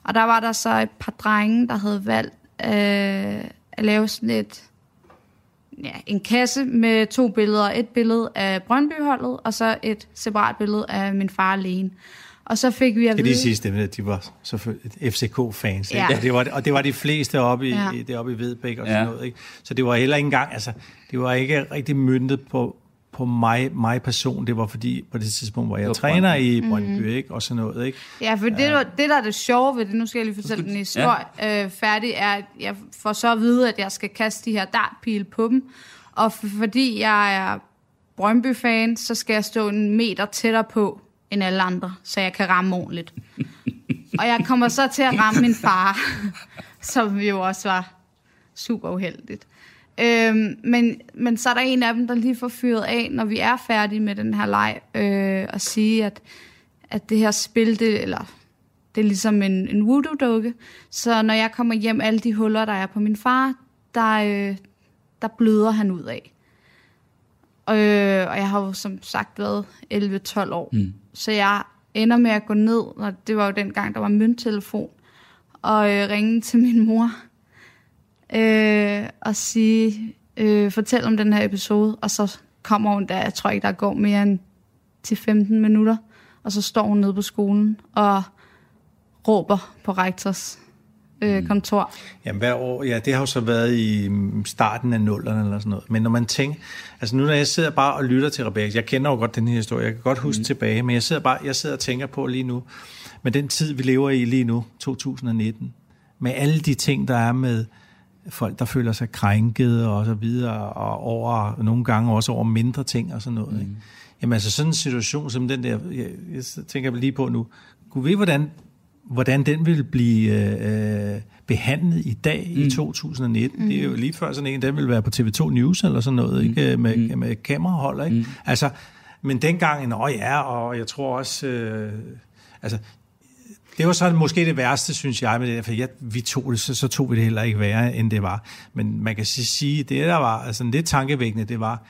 Og der var der så et par drenge, der havde valgt øh, at lave sådan et, ja, en kasse med to billeder. Et billede af Brøndbyholdet, og så et separat billede af min far alene. Og så fik vi at vide... Det er de sidste, at de var selvfølgelig FCK-fans. Ja. Og, det var, og det var de fleste oppe i, ja. deroppe i Vedbæk og sådan ja. noget. Ikke? Så det var heller ikke engang... Altså, det var ikke rigtig myndet på, på mig, mig person. Det var fordi, på det tidspunkt, hvor jeg træner Brøndby. i Brøndby, mm. ikke? Og sådan noget, ikke? Ja, for det, var, det der er det sjove ved det, nu skal jeg lige fortælle den historie ja. øh, færdig, er, at jeg får så at vide, at jeg skal kaste de her dartpile på dem. Og fordi jeg er Brøndby-fan, så skal jeg stå en meter tættere på end alle andre, så jeg kan ramme ordentligt. og jeg kommer så til at ramme min far, som jo også var super uheldigt. Øhm, men, men så er der en af dem, der lige får fyret af, når vi er færdige med den her leg, øh, og sige, at, at det her spil, det, eller, det er ligesom en, en voodoo-dukke. Så når jeg kommer hjem, alle de huller, der er på min far, der, øh, der bløder han ud af. Øh, og jeg har jo som sagt været 11-12 år. Mm. Så jeg ender med at gå ned, og det var jo dengang, der var mønttelefon, og øh, ringe til min mor øh, og sige, øh, fortæl om den her episode, og så kommer hun der, jeg tror ikke, der går mere end til 15 minutter, og så står hun nede på skolen og råber på rektors øh, mm. kontor. Jamen hver år, ja, det har jo så været i starten af nullerne eller sådan noget. Men når man tænker, altså nu når jeg sidder bare og lytter til Rebecca, jeg kender jo godt den her historie, jeg kan godt huske mm. tilbage, men jeg sidder bare, jeg sidder og tænker på lige nu, med den tid, vi lever i lige nu, 2019, med alle de ting, der er med folk, der føler sig krænket og så videre, og over, nogle gange også over mindre ting og sådan noget. Mm. Ikke? Jamen altså sådan en situation som den der, jeg, jeg tænker lige på nu, kunne vi hvordan hvordan den vil blive øh, behandlet i dag mm. i 2019. Mm. Det er jo lige før sådan en, den vil være på TV2 News eller sådan noget, mm. ikke? Med, mm. med kamerahold. Ikke? Mm. Altså, men dengang, nå ja, og jeg tror også, øh, altså, det var så måske det værste, synes jeg, med det, for jeg, vi tog det, så, så tog vi det heller ikke værre, end det var. Men man kan sige, det der var altså, lidt tankevækkende, det var,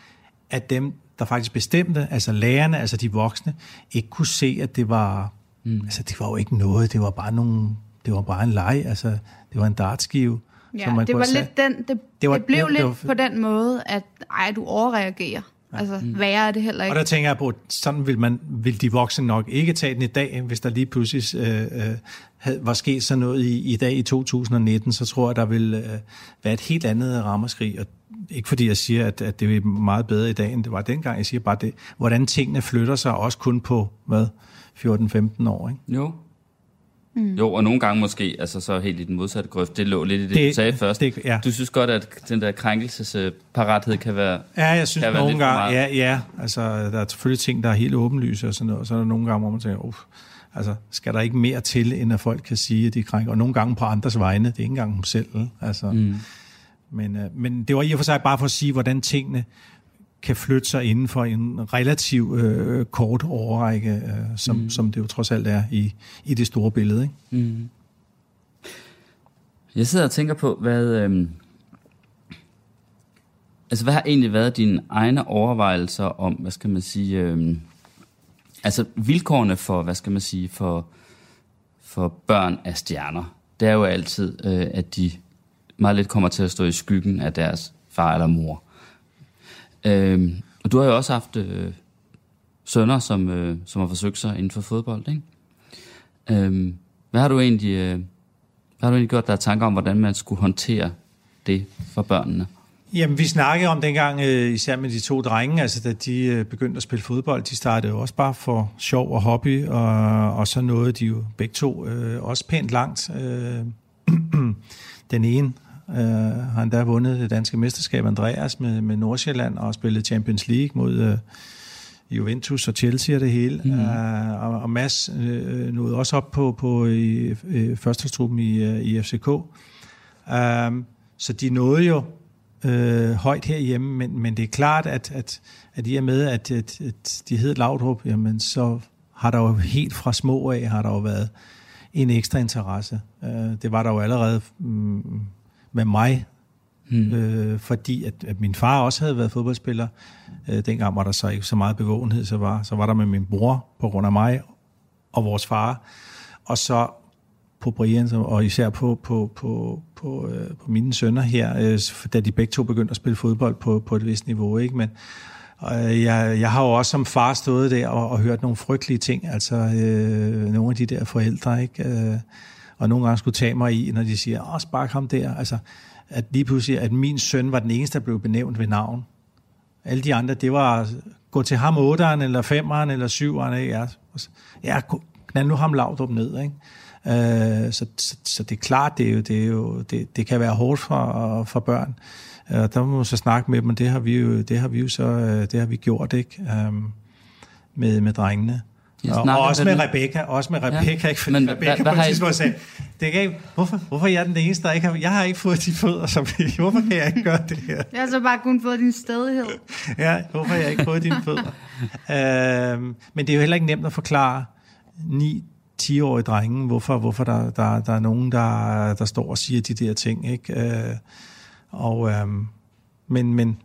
at dem, der faktisk bestemte, altså lærerne, altså de voksne, ikke kunne se, at det var Mm. Altså, det var jo ikke noget. Det var bare nogle, det var bare en leg. Altså, det var en dartskive. Ja, som man det var lidt den, det, det, var, det blev det, lidt det var, på den måde, at ej, du overreagerer. Ja. Altså, mm. værre er det heller ikke. Og der tænker jeg på, sådan vil, man, vil de voksne nok ikke tage den i dag, hvis der lige pludselig øh, øh, havde, var sket sådan noget i, i dag i 2019, så tror jeg, der vil øh, være et helt andet rammerskrig. Og ikke fordi jeg siger, at, at det er meget bedre i dag, end det var dengang. Jeg siger bare, det, hvordan tingene flytter sig, også kun på, hvad, 14-15 år, ikke? Jo. Mm. Jo, og nogle gange måske, altså så helt i den modsatte grøft, det lå lidt i det, det du sagde først. Det, ja. Du synes godt, at den der krænkelsesparathed kan være Ja, jeg synes nogle gange, ja, ja, altså der er selvfølgelig ting, der er helt åbenlyse og sådan noget, og så er der nogle gange, hvor man tænker, uff, altså skal der ikke mere til, end at folk kan sige, at de krænker, og nogle gange på andres vegne, det er ikke engang dem selv, altså. Mm. Men, øh, men det var i og for sig bare for at sige, hvordan tingene kan flytte sig inden for en relativ øh, kort overrække, øh, som, mm. som det jo trods alt er i, i det store billede. Ikke? Mm. Jeg sidder og tænker på, hvad, øh, altså, hvad har egentlig været dine egne overvejelser om, hvad skal man sige, øh, altså vilkårene for, hvad skal man sige, for, for børn af stjerner. Det er jo altid, øh, at de meget lidt kommer til at stå i skyggen af deres far eller mor. Øh, og du har jo også haft øh, sønner, som, øh, som har forsøgt sig inden for fodbold, ikke? Øh, hvad har du egentlig, øh, hvad har du egentlig gjort der tanker om, hvordan man skulle håndtere det for børnene? Jamen, vi snakkede om dengang, øh, især med de to drenge, altså da de øh, begyndte at spille fodbold, de startede jo også bare for sjov og hobby, og, og så nåede de jo begge to øh, også pænt langt. Øh, den ene Uh, har endda vundet det danske mesterskab Andreas med, med Nordsjælland og spillet Champions League mod uh, Juventus og Chelsea og det hele. Mm. Uh, og, og Mads uh, nåede også op på, på i, uh, førstestruppen i, uh, i FCK. Uh, så de nåede jo uh, højt herhjemme, men, men det er klart, at, at, at i og med, at, at, at de hed Laudrup, jamen så har der jo helt fra små af, har der jo været en ekstra interesse. Uh, det var der jo allerede... Um, med mig, hmm. øh, fordi at, at min far også havde været fodboldspiller. Øh, dengang var der så ikke så meget bevågenhed, så var, så var der med min bror på grund af mig og vores far. Og så på Brian, og især på, på, på, på, øh, på mine sønner her, øh, da de begge to begyndte at spille fodbold på, på et vist niveau. Ikke? Men, øh, jeg, jeg har jo også som far stået der og, og hørt nogle frygtelige ting, altså øh, nogle af de der forældre, ikke? Øh, og nogle gange skulle tage mig i, når de siger, åh, spark ham der. Altså, at lige pludselig, at min søn var den eneste, der blev benævnt ved navn. Alle de andre, det var gå til ham 8'eren, eller 5'eren, eller 7'eren. Ja, ja knald nu ham lavt ned. Ikke? Øh, så, så, så det er klart, det, er jo, det, er jo, det, det kan være hårdt for, for børn. Øh, der må man så snakke med dem, og det har vi jo, det har vi jo så øh, det har vi gjort ikke? Øh, med, med drengene. Og, og også med Rebecca, også med Rebecca, ja. ikke? Fordi Men, Rebecca hvad, på et tidspunkt sagde, det kan ikke, hvorfor, hvorfor er jeg den eneste, der ikke har, jeg har ikke fået de fødder, som, hvorfor kan jeg ikke gøre det her? Jeg har så bare kun fået din stedighed. ja, hvorfor har jeg ikke fået dine fødder? øhm, men det er jo heller ikke nemt at forklare 9 10-årige drenge, hvorfor, hvorfor der, der, der er nogen, der, der står og siger de der ting. Ikke? Øh, og, øh, men, men,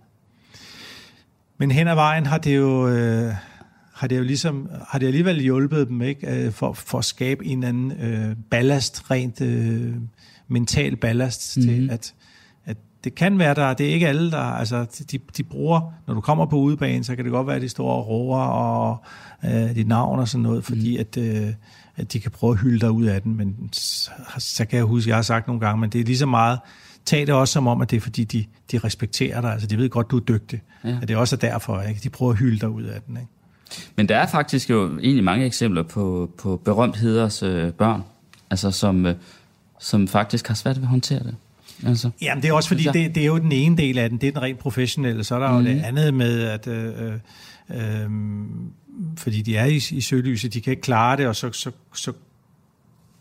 men hen ad vejen har det jo... Øh, har det jo ligesom, har det alligevel hjulpet dem ikke, øh, for, for at skabe en anden øh, ballast, rent øh, mental ballast mm-hmm. til, mhm. at, at det kan være der, det er ikke alle, der, altså de, de bruger, når du kommer på udebanen, så kan det godt være, at de står og roer og øh, dit navn og sådan noget, fordi mm. at, øh, at de kan prøve at hylde dig ud af den, men så, så kan jeg huske, jeg har sagt nogle gange, men det er lige så meget, tag det også som om, at det er fordi, de, de respekterer dig, altså de ved godt, du er dygtig, ja. at det også er derfor, ikke? de prøver at hylde dig ud af den. Ikke? Men der er faktisk jo egentlig mange eksempler på, på berømtheders øh, børn, altså som, øh, som faktisk har svært ved at håndtere det. Altså, Jamen det er også fordi, det, det er jo den ene del af den, det er den rent professionelle, så er der mm. jo det mhm. andet med, at øh, øh, fordi de er i, i søgelyset, de kan ikke klare det, og så, så, så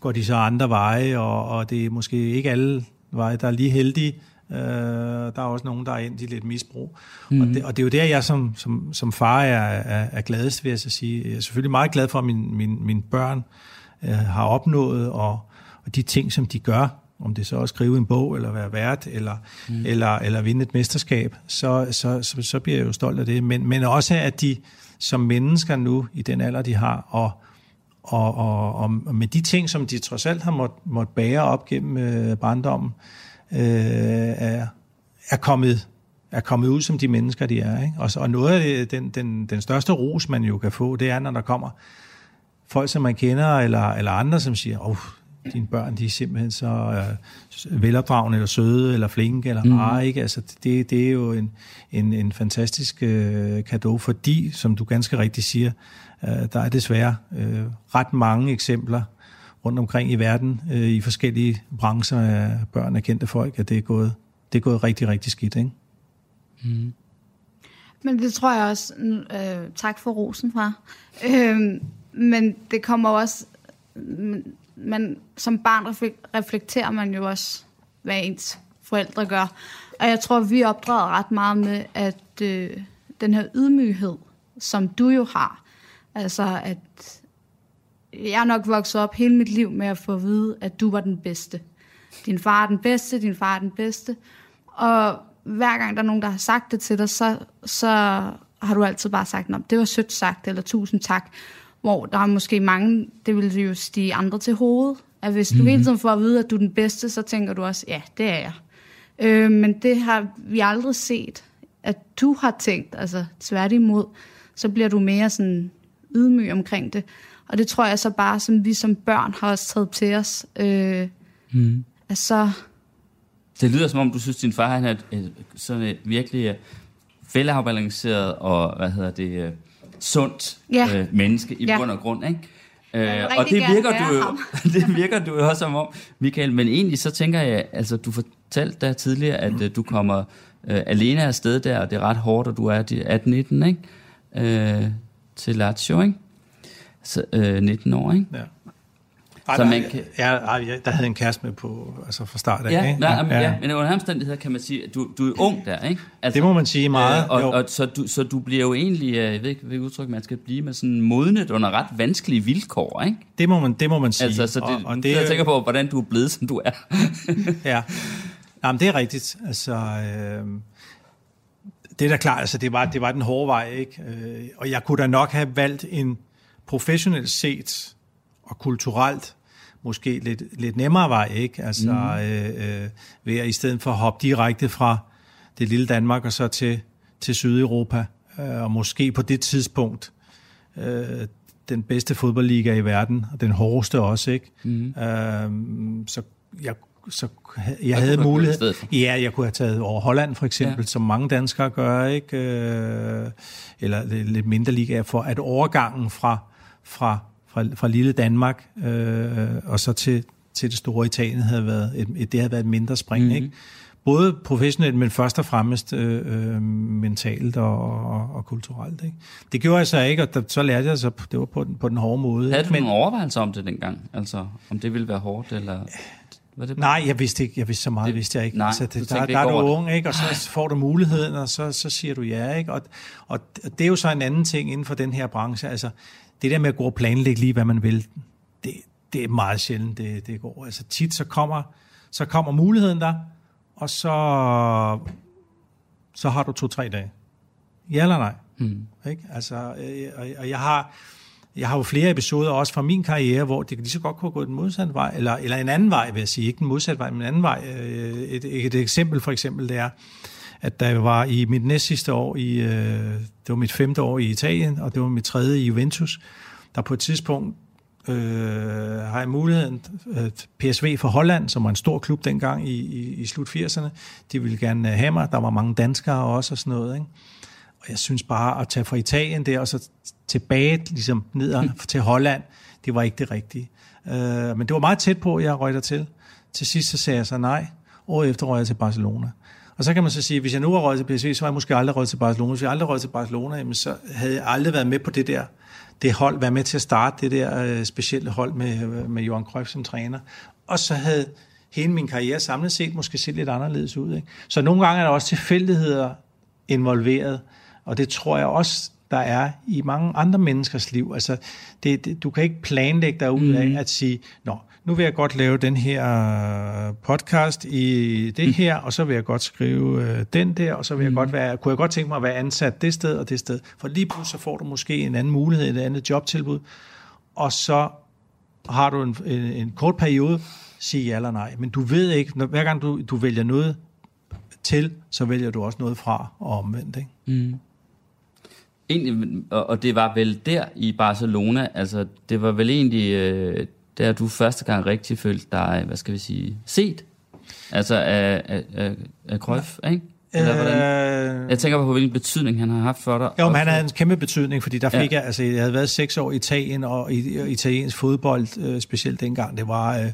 går de så andre veje, og, og det er måske ikke alle veje, der er lige heldige, Øh, der er også nogen, der er ind i lidt misbrug. Mm. Og, det, og det er jo der, jeg som, som, som far er, er, er gladest, vil jeg så sige. Jeg er selvfølgelig meget glad for, at min, min, mine børn øh, har opnået, og, og de ting, som de gør, om det så er at skrive en bog, eller være vært, eller, mm. eller, eller vinde et mesterskab, så, så, så, så bliver jeg jo stolt af det. Men, men også, at de som mennesker nu, i den alder, de har, og, og, og, og med de ting, som de trods alt har måttet måtte bære op gennem øh, barndommen, øh, er, er, kommet, er kommet ud som de mennesker, de er. Ikke? Og, og noget af det, den, den, den største ros, man jo kan få, det er, når der kommer folk, som man kender, eller, eller andre, som siger, åh, oh, dine børn, de er simpelthen så øh, velopdragende, eller søde, eller flinke, eller mm. ikke? Altså, det, det er jo en, en, en fantastisk øh, gave, fordi, som du ganske rigtigt siger, øh, der er desværre øh, ret mange eksempler rundt omkring i verden, øh, i forskellige brancher af børn af kendte folk, at det er gået, det er gået rigtig, rigtig skidt, ikke? Mm. Men det tror jeg også, øh, tak for rosen fra, øh, men det kommer også, men som barn reflekterer man jo også, hvad ens forældre gør. Og jeg tror, vi opdrager ret meget med, at øh, den her ydmyghed, som du jo har, altså at jeg er nok vokset op hele mit liv med at få at vide, at du var den bedste. Din far er den bedste, din far er den bedste. Og hver gang der er nogen, der har sagt det til dig, så, så har du altid bare sagt, det var sødt sagt, eller tusind tak. Hvor der er måske mange, det vil jo stige andre til hovedet. At hvis du mm-hmm. hele tiden får at vide, at du er den bedste, så tænker du også, ja, det er jeg. Øh, men det har vi aldrig set, at du har tænkt, altså tværtimod, så bliver du mere sådan ydmyg omkring det. Og det tror jeg så bare, som vi som børn har også taget til os. Øh, mm. Altså... Det lyder som om, du synes, din far han er et, et, sådan et virkelig uh, velafbalanceret og, hvad hedder det, uh, sundt ja. uh, menneske i ja. bund og grund, ikke? Uh, og det virker, du jo, det virker du jo også som om, Michael, men egentlig så tænker jeg, altså du fortalte da tidligere, at uh, du kommer uh, alene afsted der, og det er ret hårdt, og du er 18-19, ikke? Uh, til Lazio, ikke? Så, øh, 19 år, ikke? Ja. Ej, så man kan... ja, ja, der havde en kæreste med på, altså fra start af, ja, ikke? Nej, ja, ja. men under omstændigheder kan man sige, at du, du er ung der, ikke? Altså, det må man sige meget. Øh, og, og, så, du, så du bliver jo egentlig, øh, jeg ved ikke, hvilket udtryk man skal blive, med sådan modnet under ret vanskelige vilkår, ikke? Det må man, det må man sige. Altså, så det, og, og det, jeg tænker på, hvordan du er blevet, som du er. ja. Jamen, det er rigtigt. Altså, øh, det er da klart, altså, det var, det var den hårde vej, ikke? Øh, og jeg kunne da nok have valgt en professionelt set og kulturelt måske lidt, lidt nemmere vej, ikke? Altså, mm. øh, øh, ved at i stedet for at hoppe direkte fra det lille Danmark og så til, til Sydeuropa, øh, og måske på det tidspunkt øh, den bedste fodboldliga i verden, og den hårdeste også, ikke? Mm. Øh, så jeg så jeg havde mulighed. Ja, jeg kunne have taget over Holland for eksempel, ja. som mange danskere gør, ikke? Øh, eller lidt mindre liga, for at overgangen fra, fra, fra, fra lille Danmark øh, og så til, til det store Italien havde været et, et, det havde været et mindre spring, mm-hmm. ikke? Både professionelt, men først og fremmest øh, øh, mentalt og, og, og kulturelt. Ikke? Det gjorde jeg så ikke, og der, så lærte jeg så, det var på den, på den hårde måde. Havde du men, nogle overvejelser om det dengang? Altså, om det ville være hårdt, eller... Var det Nej, jeg vidste ikke. Jeg vidste så meget, det, vidste jeg ikke. Nej, altså, det, der, der er du ung, ikke? og så får du muligheden, og så, så siger du ja. Ikke? Og, og det er jo så en anden ting inden for den her branche. Altså, det der med at gå og planlægge lige, hvad man vil, det, det er meget sjældent, det, det går. Altså tit så kommer, så kommer muligheden der, og så, så har du to-tre dage. Ja eller nej? Mm. Ikke? Altså, øh, og, og jeg har jeg har jo flere episoder også fra min karriere, hvor det lige så godt kunne gå den modsatte vej, eller, eller en anden vej, vil jeg sige. Ikke den modsatte vej, men en anden vej. Øh, et, et, et eksempel for eksempel, det er, at jeg var i mit næst sidste år, i, øh, det var mit femte år i Italien, og det var mit tredje i Juventus, der på et tidspunkt øh, har jeg muligheden, at PSV for Holland, som var en stor klub dengang i, i, i slut 80'erne, de ville gerne have mig. Der var mange danskere også og sådan noget. Ikke? Og jeg synes bare at tage fra Italien der, og så tilbage ligesom ned mm. til Holland, det var ikke det rigtige. Øh, men det var meget tæt på, at jeg røg til. Til sidst så sagde jeg så nej. Året efter røg jeg til Barcelona. Og så kan man så sige, hvis jeg nu var røget til PSV, så var jeg måske aldrig røget til Barcelona. Hvis jeg aldrig røget til Barcelona, jamen så havde jeg aldrig været med på det der det hold, været med til at starte det der øh, specielle hold med, med Johan Cruyff som træner. Og så havde hele min karriere samlet set måske set lidt anderledes ud. Ikke? Så nogle gange er der også tilfældigheder involveret, og det tror jeg også, der er i mange andre menneskers liv. Altså, det, det, du kan ikke planlægge dig ud af mm. at sige, nå, nu vil jeg godt lave den her podcast i det mm. her, og så vil jeg godt skrive øh, den der, og så vil jeg mm. godt være, kunne jeg godt tænke mig at være ansat det sted og det sted. For lige pludselig så får du måske en anden mulighed, et andet jobtilbud, og så har du en, en, en kort periode, sige ja eller nej. Men du ved ikke, når, hver gang du, du vælger noget til, så vælger du også noget fra og omvendt. Ikke? Mm. Egentlig, og det var vel der i Barcelona, altså det var vel egentlig øh, der, du første gang rigtig følte dig, hvad skal vi sige, set? Altså af, af, af, af Cruyff, ja. ikke? Eller hvordan? Øh, jeg tænker på, hvilken betydning han har haft for dig. Jo, men han havde en kæmpe betydning, fordi der fik ja. jeg, altså jeg havde været seks år i Italien, og i, italiensk fodbold, øh, specielt dengang, det var, øh,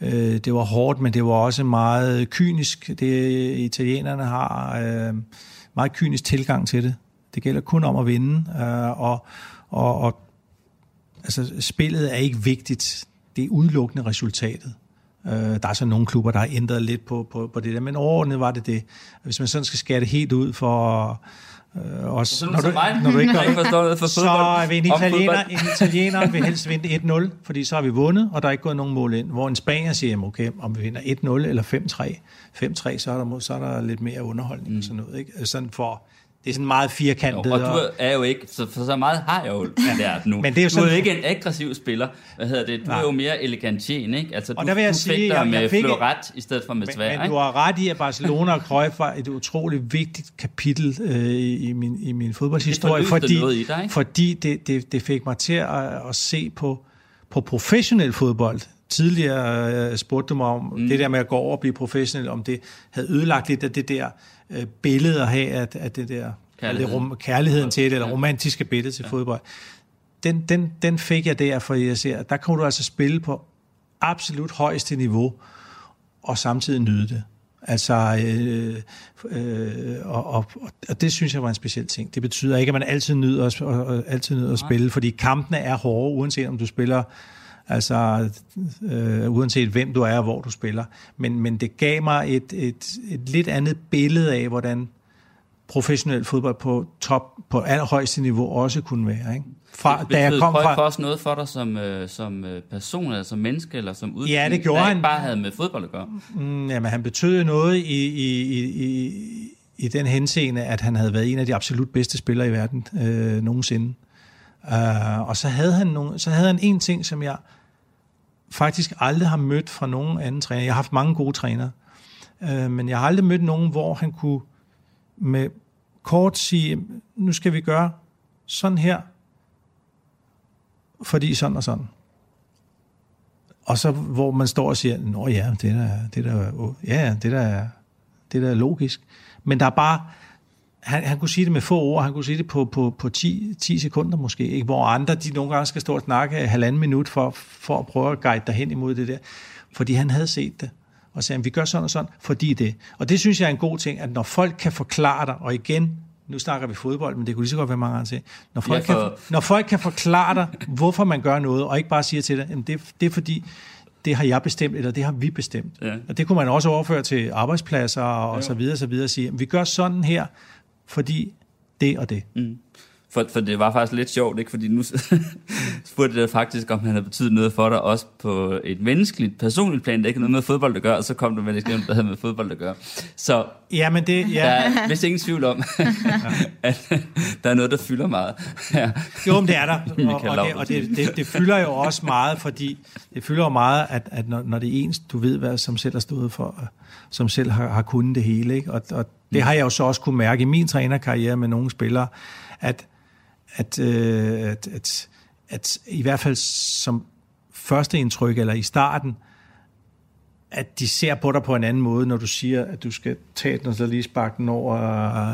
øh, det var hårdt, men det var også meget kynisk. Det italienerne har øh, meget kynisk tilgang til det. Det gælder kun om at vinde, øh, og, og, og altså, spillet er ikke vigtigt. Det er udelukkende resultatet. Øh, der er så nogle klubber, der har ændret lidt på, på, på det der, men overordnet var det det. Hvis man sådan skal skære det helt ud for... Øh, også, når, du, mig. når du ikke gør noget for så vil en italiener, en italiener vil helst vinde 1-0, fordi så har vi vundet, og der er ikke gået nogen mål ind. Hvor en spanier siger, okay, om vi vinder 1-0 eller 5-3, 5-3, så er der, så er der lidt mere underholdning mm. og sådan noget. Ikke? Sådan for, det er sådan meget firkantet. Jo, og du er jo ikke, så, for så meget har jeg jo lært nu. Men det er jo sådan, du er jo ikke en aggressiv spiller. Hvad hedder det? Du nej. er jo mere elegantien, ikke? Altså, og du, der vil jeg du sige, jeg, med fik, floret i stedet for med svær, Men, men du har ret i, at Barcelona og Cruyff var et utroligt vigtigt kapitel øh, i, min, i min fodboldshistorie, det fordi, noget i dig, fordi det, det, det fik mig til at, at se på, på professionel fodbold. Tidligere øh, spurgte du mig om mm. det der med at gå over og blive professionel, om det havde ødelagt lidt af det der øh, billede at have af, af det der Kærligheden. Det rom, kærligheden til det, eller romantiske billede til ja. fodbold. Den, den, den fik jeg der, for jeg ser, der kunne du altså spille på absolut højeste niveau, og samtidig nyde det. Altså, øh, øh, og, og, og det synes jeg var en speciel ting. Det betyder ikke, at man altid nyder, at, og, altid nyder at spille, fordi kampene er hårde, uanset om du spiller altså øh, uanset hvem du er og hvor du spiller. Men, men det gav mig et, et, et lidt andet billede af, hvordan professionel fodbold på top, på allerhøjeste niveau også kunne være. Ikke? Fra, det da jeg kom fra... også noget for dig som, øh, som øh, person, eller som menneske, eller som udvikling, ja, det gjorde han. bare havde med fodbold at gøre? Mm, jamen, han betød noget i, i, i, i, i den henseende, at han havde været en af de absolut bedste spillere i verden øh, nogensinde. Uh, og så havde, han nogle, så havde han en ting, som jeg faktisk aldrig har mødt fra nogen anden træner. Jeg har haft mange gode trænere, øh, men jeg har aldrig mødt nogen, hvor han kunne med kort sige, nu skal vi gøre sådan her, fordi sådan og sådan. Og så hvor man står og siger, nå ja, det er det der, ja, det der, det der er logisk. Men der er bare, han, han kunne sige det med få ord, han kunne sige det på, på, på 10, 10 sekunder måske, ikke? hvor andre de nogle gange skal stå og snakke halvanden minut for, for at prøve at guide dig hen imod det der. Fordi han havde set det, og sagde, vi gør sådan og sådan, fordi det. Og det synes jeg er en god ting, at når folk kan forklare dig, og igen, nu snakker vi fodbold, men det kunne lige så godt være mange andre til. Når folk, ja, for... kan, når folk kan forklare dig, hvorfor man gør noget, og ikke bare siger til dig, det, det er fordi, det har jeg bestemt, eller det har vi bestemt. Ja. Og det kunne man også overføre til arbejdspladser og, ja. så videre, så videre, og sige, vi gør sådan her, fordi det og det. Mm. For, for det var faktisk lidt sjovt, ikke? fordi nu spurgte det faktisk, om han havde betydet noget for dig, også på et menneskeligt, personligt plan, det ikke noget med fodbold at gøre, og så kom du med det, der havde med fodbold at gøre. Så ja, men det, ja. der er vist ingen tvivl om, at der er noget, der fylder meget. ja. Jo, men det er der, og, og, det, og det, det, det fylder jo også meget, fordi det fylder jo meget, at, at når, når det er ens, du ved, hvad som selv har stået for, som selv har, har kunnet det hele, ikke? Og, og det har jeg jo så også kunne mærke i min trænerkarriere med nogle spillere, at at, øh, at, at, at i hvert fald som første indtryk, eller i starten, at de ser på dig på en anden måde, når du siger, at du skal tage den og så lige sparke den over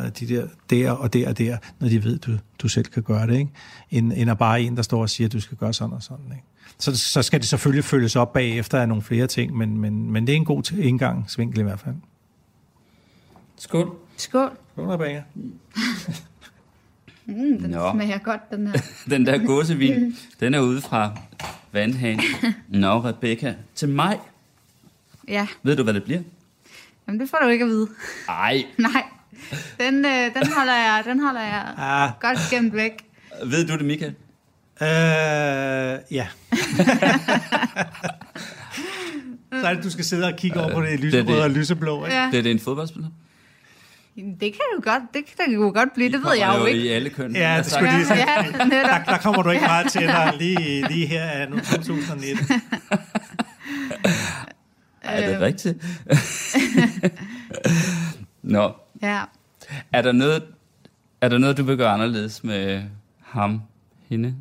øh, de der, der og der og der, når de ved, at du, du selv kan gøre det, ikke? End, end at bare en, der står og siger, at du skal gøre sådan og sådan. Ikke? Så, så skal det selvfølgelig følges op bagefter af nogle flere ting, men, men, men det er en god indgangsvinkel i hvert fald. Skål. Skål. Skål, Rebecca. Mm, den Nå. smager godt, den her. den der gåsevin, den er ude fra vandhagen. Nå, Rebecca, til mig. Ja. Ved du, hvad det bliver? Jamen, det får du ikke at vide. Nej. Nej. Den, øh, den holder jeg, den holder jeg ah. godt gemt væk. Ved du det, Michael? Øh, ja. Så er det, du skal sidde og kigge over på det lyserøde og lyseblå, ikke? Ja. Det er det en fodboldspiller? Det kan jo godt, det kan jo godt blive, det ved jeg jo ikke. i alle køn. Ja, det skulle lige sige. Ja, der, der kommer du ikke meget til dig lige, lige her af nu 2019. Er det øhm. rigtigt? Nå. Ja. Er der noget, er der noget, du vil gøre anderledes med ham, hende?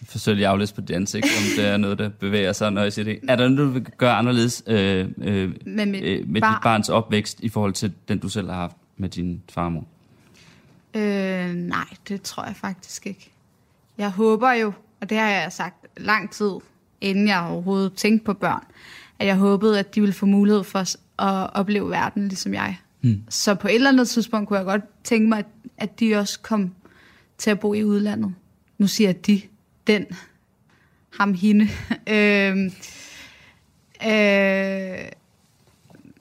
Jeg forsøger lige at aflæse på dit ansigt, om det er noget, der bevæger sig, når jeg siger det. Er der noget, du vil gøre anderledes øh, øh, med, mit øh, med bar- dit barns opvækst i forhold til den, du selv har haft? Med din farmor? Øh, nej, det tror jeg faktisk ikke. Jeg håber jo, og det har jeg sagt lang tid, inden jeg overhovedet tænkte på børn, at jeg håbede, at de ville få mulighed for at opleve verden, ligesom jeg. Hmm. Så på et eller andet tidspunkt kunne jeg godt tænke mig, at, at de også kom til at bo i udlandet. Nu siger jeg de, den, ham, hende. øh, øh,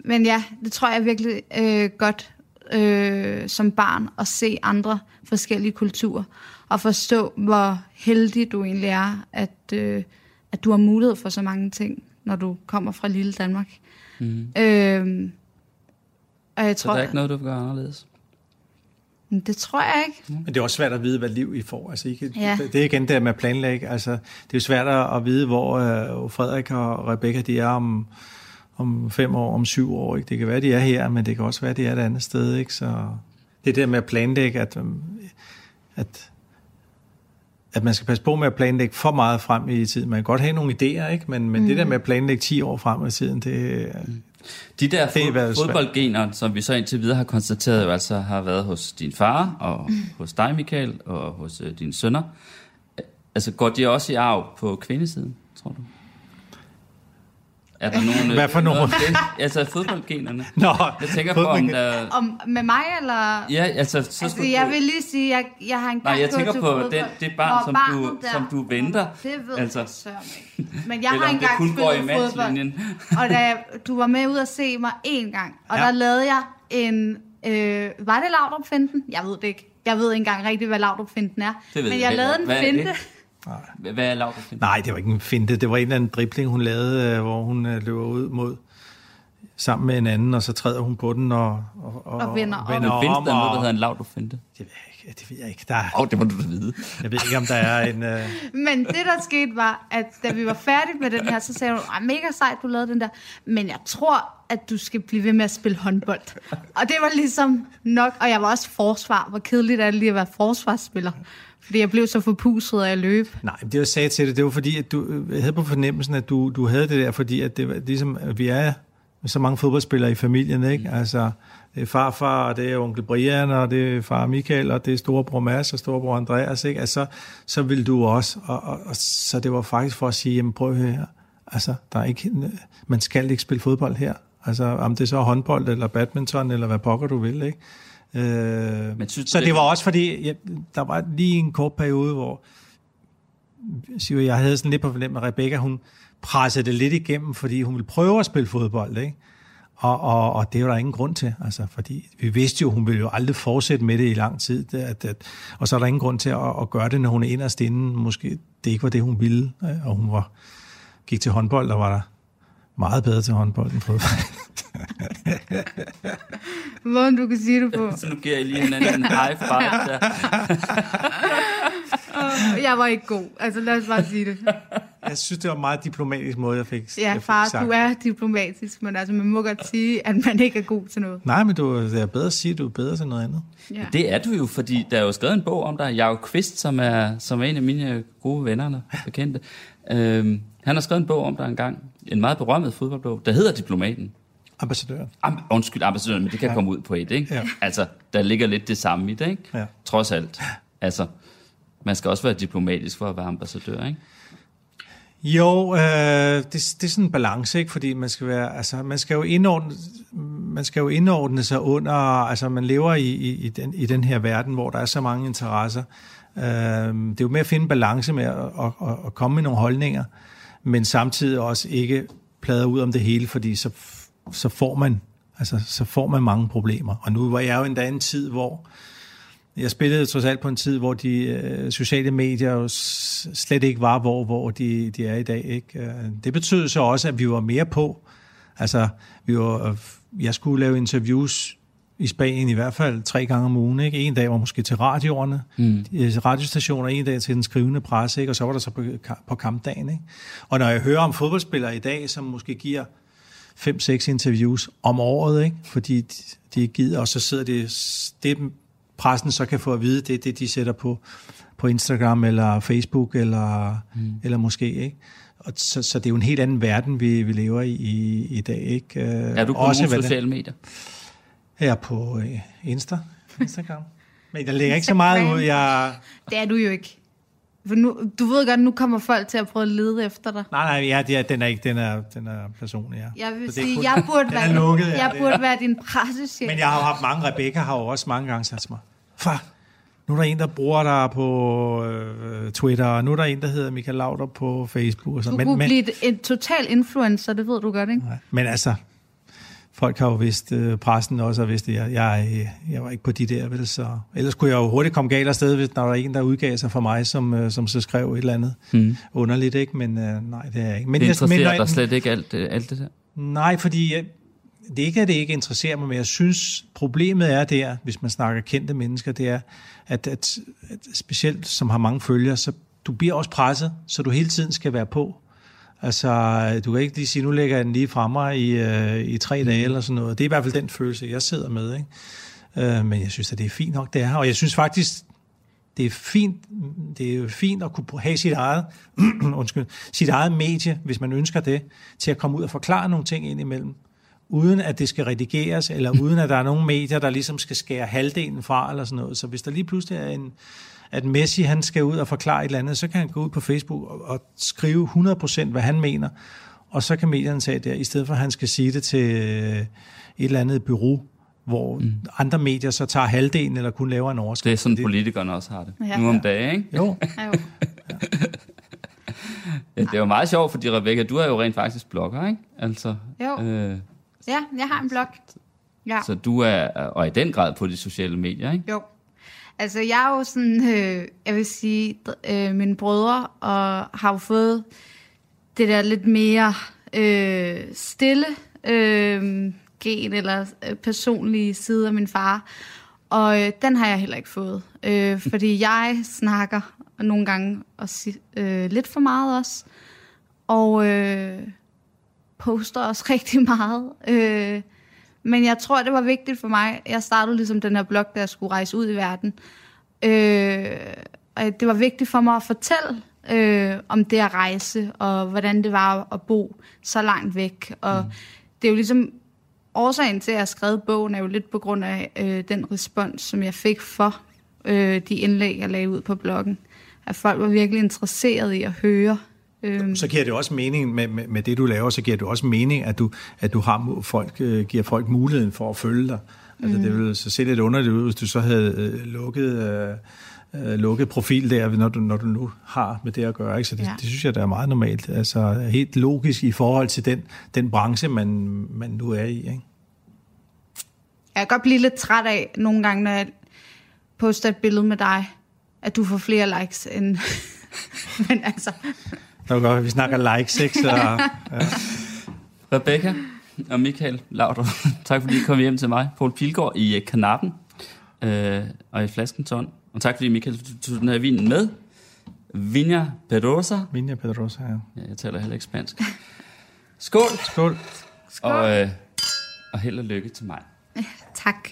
men ja, det tror jeg virkelig øh, godt øh, som barn at se andre forskellige kulturer, og forstå, hvor heldig du egentlig er, at, øh, at du har mulighed for så mange ting, når du kommer fra lille Danmark. Mm. Øh, og jeg tror, så der er ikke noget, du vil gøre anderledes? Det tror jeg ikke. Men det er også svært at vide, hvad liv I får. Altså, I kan, ja. Det er igen det med at planlægge. Altså, det er svært at vide, hvor uh, Frederik og Rebecca de er om om fem år, om syv år. Ikke? Det kan være, de er her, men det kan også være, de er et andet sted. Ikke? Så det der med at planlægge, at, øhm, at, at man skal passe på med at planlægge for meget frem i tiden. Man kan godt have nogle idéer, ikke? men, men mm. det der med at planlægge 10 år frem i tiden, det, mm. De der fod, fodboldgener, som vi så indtil videre har konstateret, jo altså har været hos din far, og mm. hos dig, Michael, og hos øh, dine sønner. Altså går de også i arv på kvindesiden, tror du? Er der nogen, Hvad for nogen? Altså fodboldgenerne. Nå, jeg tænker på, om der... Om, med mig, eller? Ja, altså... Så altså jeg vil lige sige, jeg, jeg har en gang Nej, jeg tænker på det, det barn, som du, der, som du venter. Det ved altså, jeg. Men jeg har engang spillet fodbold. Og da du var med ud at se mig en gang, og ja. der lavede jeg en Øh, var det Laudrup-finten? Jeg ved det ikke. Jeg ved ikke engang rigtigt, hvad Laudrup-finten er. Det ved Men jeg jeg lavede en Hvad er finte. Det? Hvad er Laura Fint? Nej, det var ikke en finte. Det var en eller anden dribling, hun lavede, øh, hvor hun øh, løber ud mod sammen med en anden, og så træder hun på den og, og, Og vender om. Men findes om, der noget, der og- hedder en Laura Finte? Det ved jeg ikke. Det ved jeg ikke. Der, er- Åh, oh, det må du da vide. jeg ved ikke, om der er en... Øh, Men det, der skete, var, at da vi var færdige med den her, så sagde hun, "Ej, mega sejt, du lavede den der, men jeg tror, at du skal blive ved med at spille håndbold. Og det var ligesom nok, og jeg var også forsvar. Hvor kedeligt er det lige at være forsvarsspiller? Fordi jeg blev så forpustet af at løbe. Nej, det jeg sagde til det, det var fordi, at du jeg havde på fornemmelsen, at du, du havde det der, fordi at det var ligesom, at vi er så mange fodboldspillere i familien, ikke? Mm. Altså, det er farfar, og det er onkel Brian, og det er far Michael, og det er storebror Mads og storebror Andreas, ikke? Altså, så vil du også, og, og, og, så det var faktisk for at sige, jamen prøv her, altså, der er ikke, man skal ikke spille fodbold her. Altså, om det så er håndbold, eller badminton, eller hvad pokker du vil, ikke? Øh, Men synes så det- det var også fordi, ja, der var lige en kort periode, hvor siger, jeg havde sådan lidt på fornemmelse, at Rebecca, hun pressede det lidt igennem, fordi hun ville prøve at spille fodbold, ikke? Og, og, og det var der ingen grund til, altså, fordi vi vidste jo, hun ville jo aldrig fortsætte med det i lang tid, det, at, at, og så er der ingen grund til at, at gøre det, når hun er inderst inde, måske det ikke var det, hun ville, øh, og hun var, gik til håndbold, og var der meget bedre til håndbold end fodbold. Hvordan du kan sige det på. Så nu giver jeg lige hinanden en high five der. Jeg var ikke god. Altså lad os bare sige det. Jeg synes, det var en meget diplomatisk måde, jeg fik, Ja, jeg fik far, sagt. du er diplomatisk, men altså man må godt sige, at man ikke er god til noget. Nej, men du, det er bedre at sige, at du er bedre til noget andet. Ja. Det er du jo, fordi der er jo skrevet en bog om dig. Jacob Kvist, som er, som er en af mine gode venner og bekendte. Øhm, han har skrevet en bog om dig engang. En meget berømmet fodboldbog, der hedder Diplomaten. Ambassadøren. Am, undskyld, ambassadøren, men det kan ja. komme ud på et, ikke? Ja. Altså, der ligger lidt det samme i det, ikke? Ja. Trods alt. Altså, man skal også være diplomatisk for at være ambassadør, ikke? Jo, øh, det, det er sådan en balance, ikke? Fordi man skal være, altså, man skal jo indordne, man skal jo indordne sig under, altså man lever i, i, i, den, i den her verden, hvor der er så mange interesser. Øh, det er jo med at finde balance med at, at, at, at komme med nogle holdninger, men samtidig også ikke plade ud om det hele, fordi så, så får man, altså, så får man mange problemer. Og nu var jeg jo endda i en tid, hvor jeg spillede trods alt på en tid, hvor de øh, sociale medier jo slet ikke var, hvor, hvor de, de er i dag. Ikke? Øh, det betød så også, at vi var mere på. Altså, vi var, øh, jeg skulle lave interviews i Spanien i hvert fald tre gange om ugen. Ikke? En dag var måske til radioerne, mm. radiostationer, en dag til den skrivende presse, ikke? og så var der så på, på kampdagen. Ikke? Og når jeg hører om fodboldspillere i dag, som måske giver fem-seks interviews om året, ikke? fordi de, de gider, og så sidder det, det pressen så kan få at vide, det er det, de sætter på, på Instagram eller Facebook, eller, mm. eller måske, ikke? Og så, så det er jo en helt anden verden, vi, vi lever i i, i dag, ikke? Øh, Er du på også, nogle sociale medier? Her på øh, Insta, Instagram. Men der ligger ikke så meget ud. Jeg, Det er du jo ikke. For nu, du ved godt, nu kommer folk til at prøve at lede efter dig. nej, nej, ja, det er, den er ikke, den er, den er personlig, ja. Jeg vil er sige, kun- jeg burde, er være, lukket, jeg det burde er. være din pressechef. Men jeg har haft mange, Rebecca har jo også mange gange sagt til mig, far, nu er der en, der bruger dig på øh, Twitter, og nu er der en, der hedder Michael Lauter på Facebook. Og sådan. du Men, kunne men, blive et, et total influencer, det ved du godt, ikke? Nej, Men altså, folk har jo vidst, øh, pressen også har vidst det. Jeg, jeg, jeg var ikke på de der, vel, så... Ellers kunne jeg jo hurtigt komme galt afsted, hvis der var en, der udgav sig for mig, som, øh, som så skrev et eller andet Mm. underligt, ikke? Men øh, nej, det er jeg ikke. Men Det jeg, interesserer men, dig slet ikke alt, øh, alt det der? Nej, fordi jeg, det er ikke, at det ikke interesserer mig, men jeg synes, problemet er der, hvis man snakker kendte mennesker, det er, at, at, at specielt som har mange følgere, så du bliver også presset, så du hele tiden skal være på. Altså, du kan ikke lige sige, nu lægger jeg den lige frem mig i, øh, i tre dage eller sådan noget. Det er i hvert fald den følelse, jeg sidder med. Ikke? Øh, men jeg synes, at det er fint nok, det er. Og jeg synes faktisk, det er fint, det er jo fint at kunne have sit eget, undskyld, sit eget medie, hvis man ønsker det, til at komme ud og forklare nogle ting ind imellem, uden at det skal redigeres, eller uden at der er nogle medier, der ligesom skal skære halvdelen fra, eller sådan noget. Så hvis der lige pludselig er en, at Messi han skal ud og forklare et eller andet, så kan han gå ud på Facebook og, og skrive 100% hvad han mener, og så kan medierne tage det der, i stedet for at han skal sige det til øh, et eller andet bureau, hvor mm. andre medier så tager halvdelen, eller kun laver en overskrift. Det er sådan, politikerne også har det. Ja. Nu om dagen, ikke? Jo, Ja, jo. Ja, det er jo meget sjovt, fordi Rebecca, du er jo rent faktisk blogger, ikke? Altså, Jo. Øh, ja, jeg har en blog. Ja. Så du er, og i den grad på de sociale medier, ikke? Jo. Altså, jeg er jo sådan, øh, jeg vil sige, øh, mine brødre og har jo fået det der lidt mere øh, stille øh, gen eller øh, personlige side af min far. Og øh, den har jeg heller ikke fået. Øh, fordi jeg snakker nogle gange og øh, lidt for meget også. Og øh, poster også rigtig meget. Øh, men jeg tror, det var vigtigt for mig. Jeg startede ligesom den her blog, da jeg skulle rejse ud i verden. Øh, og det var vigtigt for mig at fortælle øh, om det at rejse, og hvordan det var at bo så langt væk. Og mm. det er jo ligesom årsagen til, at jeg har skrevet bogen, er jo lidt på grund af øh, den respons, som jeg fik for øh, de indlæg, jeg lagde ud på bloggen. At folk var virkelig interesserede i at høre. Øh. Så giver det også mening med, med, med det, du laver, så giver det også mening, at du, at du har folk, øh, giver folk muligheden for at følge dig. Altså, mm. det ville så se lidt underligt ud, hvis du så havde øh, lukket... Øh, øh, lukket profil der, når du, når du nu har med det at gøre. Ikke? Så det, ja. det synes jeg, der er meget normalt. Altså helt logisk i forhold til den, den branche, man, man nu er i. Ikke? Jeg kan godt blive lidt træt af nogle gange, når jeg poster et billede med dig, at du får flere likes end... Men altså... Det var godt, vi snakker likes, ikke? Så, ja. Rebecca og Michael Laudrup, tak fordi I kom hjem til mig. Poul Pilgaard i Kanappen øh, og i Flaskentånd. Og tak fordi Michael tog den her vin med. Vinja Pedrosa. Vinja Pedrosa, ja. ja. Jeg taler heller ikke spansk. Skål! Skål! Skål. Og, øh, og held og lykke til mig. Tak.